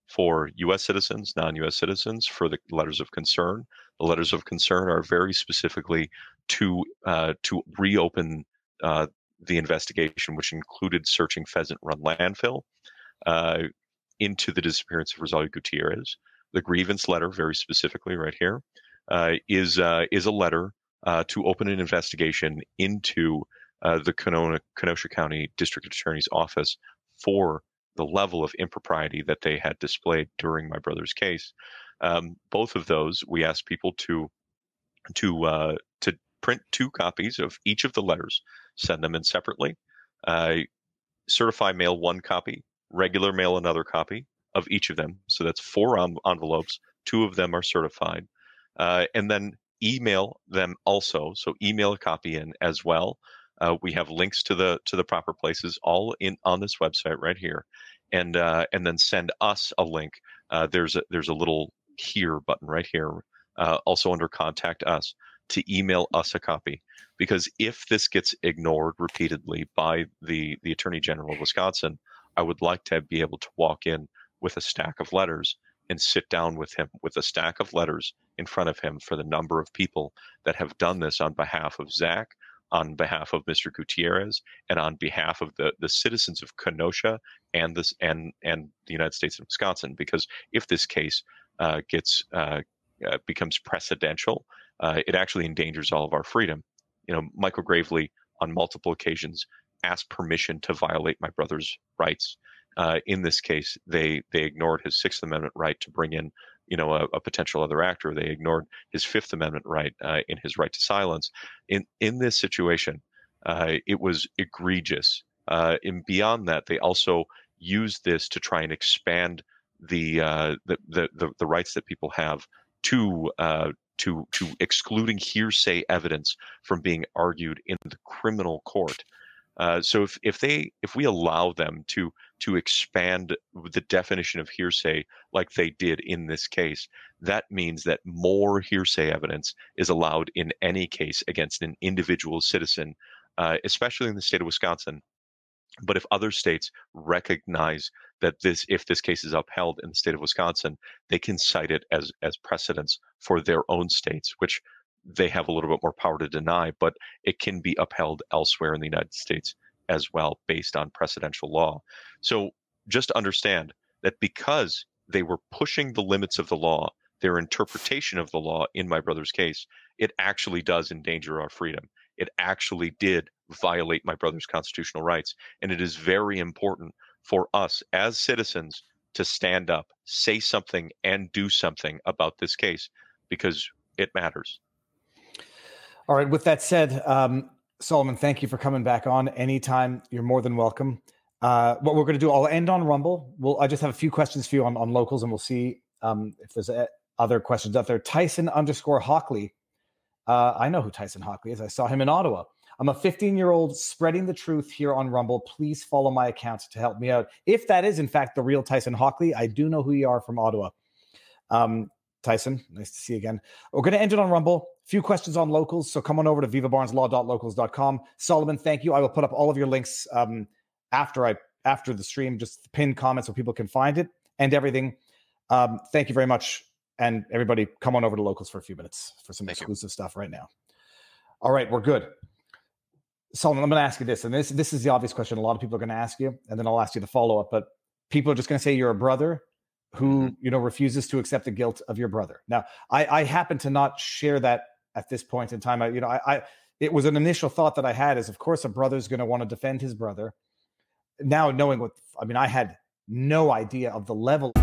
for U.S. citizens, non-U.S. citizens, for the letters of concern. The letters of concern are very specifically to uh, to reopen uh, the investigation, which included searching Pheasant Run landfill, uh, into the disappearance of Rosalio Gutierrez. The grievance letter, very specifically, right here, uh, is uh, is a letter uh, to open an investigation into uh, the Kenosha County District Attorney's Office for the level of impropriety that they had displayed during my brother's case. Um, both of those, we asked people to to uh, to print two copies of each of the letters, send them in separately, certify mail one copy regular mail another copy of each of them. So that's four envelopes. Two of them are certified. Uh, and then email them also. So email a copy in as well. Uh, we have links to the to the proper places all in on this website right here, and uh, and then send us a link. Uh, there's a there's a little here button right here uh, also under contact us, to email us a copy. Because if this gets ignored repeatedly by the, the Attorney General of Wisconsin, I would like to be able to walk in with a stack of letters and sit down with him with a stack of letters in front of him for the number of people that have done this on behalf of Zach, on behalf of Mr. Gutierrez, and on behalf of the, the citizens of Kenosha and this and and the United States and Wisconsin. Because if this case uh, gets uh, uh, becomes precedential, uh, it actually endangers all of our freedom. You know, Michael Graveley on multiple occasions asked permission to violate my brother's rights. Uh, in this case, they they ignored his Sixth Amendment right to bring in, you know, a, a potential other actor. They ignored his Fifth Amendment right uh, in his right to silence. In in this situation, uh, it was egregious. Uh, and beyond that, they also used this to try and expand the uh, the, the, the the rights that people have to uh, to to excluding hearsay evidence from being argued in the criminal court. Uh, so if, if they if we allow them to to expand the definition of hearsay like they did in this case, that means that more hearsay evidence is allowed in any case against an individual citizen, uh, especially in the state of Wisconsin. But if other states recognize that this, if this case is upheld in the state of Wisconsin, they can cite it as as precedents for their own states, which they have a little bit more power to deny, but it can be upheld elsewhere in the United States as well based on precedential law. So just understand that because they were pushing the limits of the law, their interpretation of the law in my brother's case, it actually does endanger our freedom. It actually did violate my brother's constitutional rights. And it is very important for us as citizens to stand up, say something, and do something about this case because it matters. All right. With that said, um, Solomon, thank you for coming back on. Anytime, you're more than welcome. Uh, what we're going to do, I'll end on Rumble. We'll, I just have a few questions for you on, on locals, and we'll see um, if there's a, other questions out there. Tyson underscore Hockley. Uh, I know who Tyson Hockley is. I saw him in Ottawa. I'm a 15 year old spreading the truth here on Rumble. Please follow my account to help me out. If that is, in fact, the real Tyson Hockley, I do know who you are from Ottawa. Um, Tyson, nice to see you again. We're going to end it on Rumble. Few questions on locals, so come on over to vivabarneslaw.locals.com. Solomon, thank you. I will put up all of your links um, after I after the stream, just pin comments so people can find it and everything. Um, thank you very much, and everybody, come on over to locals for a few minutes for some thank exclusive you. stuff right now. All right, we're good. Solomon, I'm going to ask you this, and this this is the obvious question a lot of people are going to ask you, and then I'll ask you the follow up. But people are just going to say you're a brother who mm-hmm. you know refuses to accept the guilt of your brother. Now, I, I happen to not share that at this point in time. I, you know, I, I it was an initial thought that I had is, of course, a brother's going to want to defend his brother. Now, knowing what I mean, I had no idea of the level.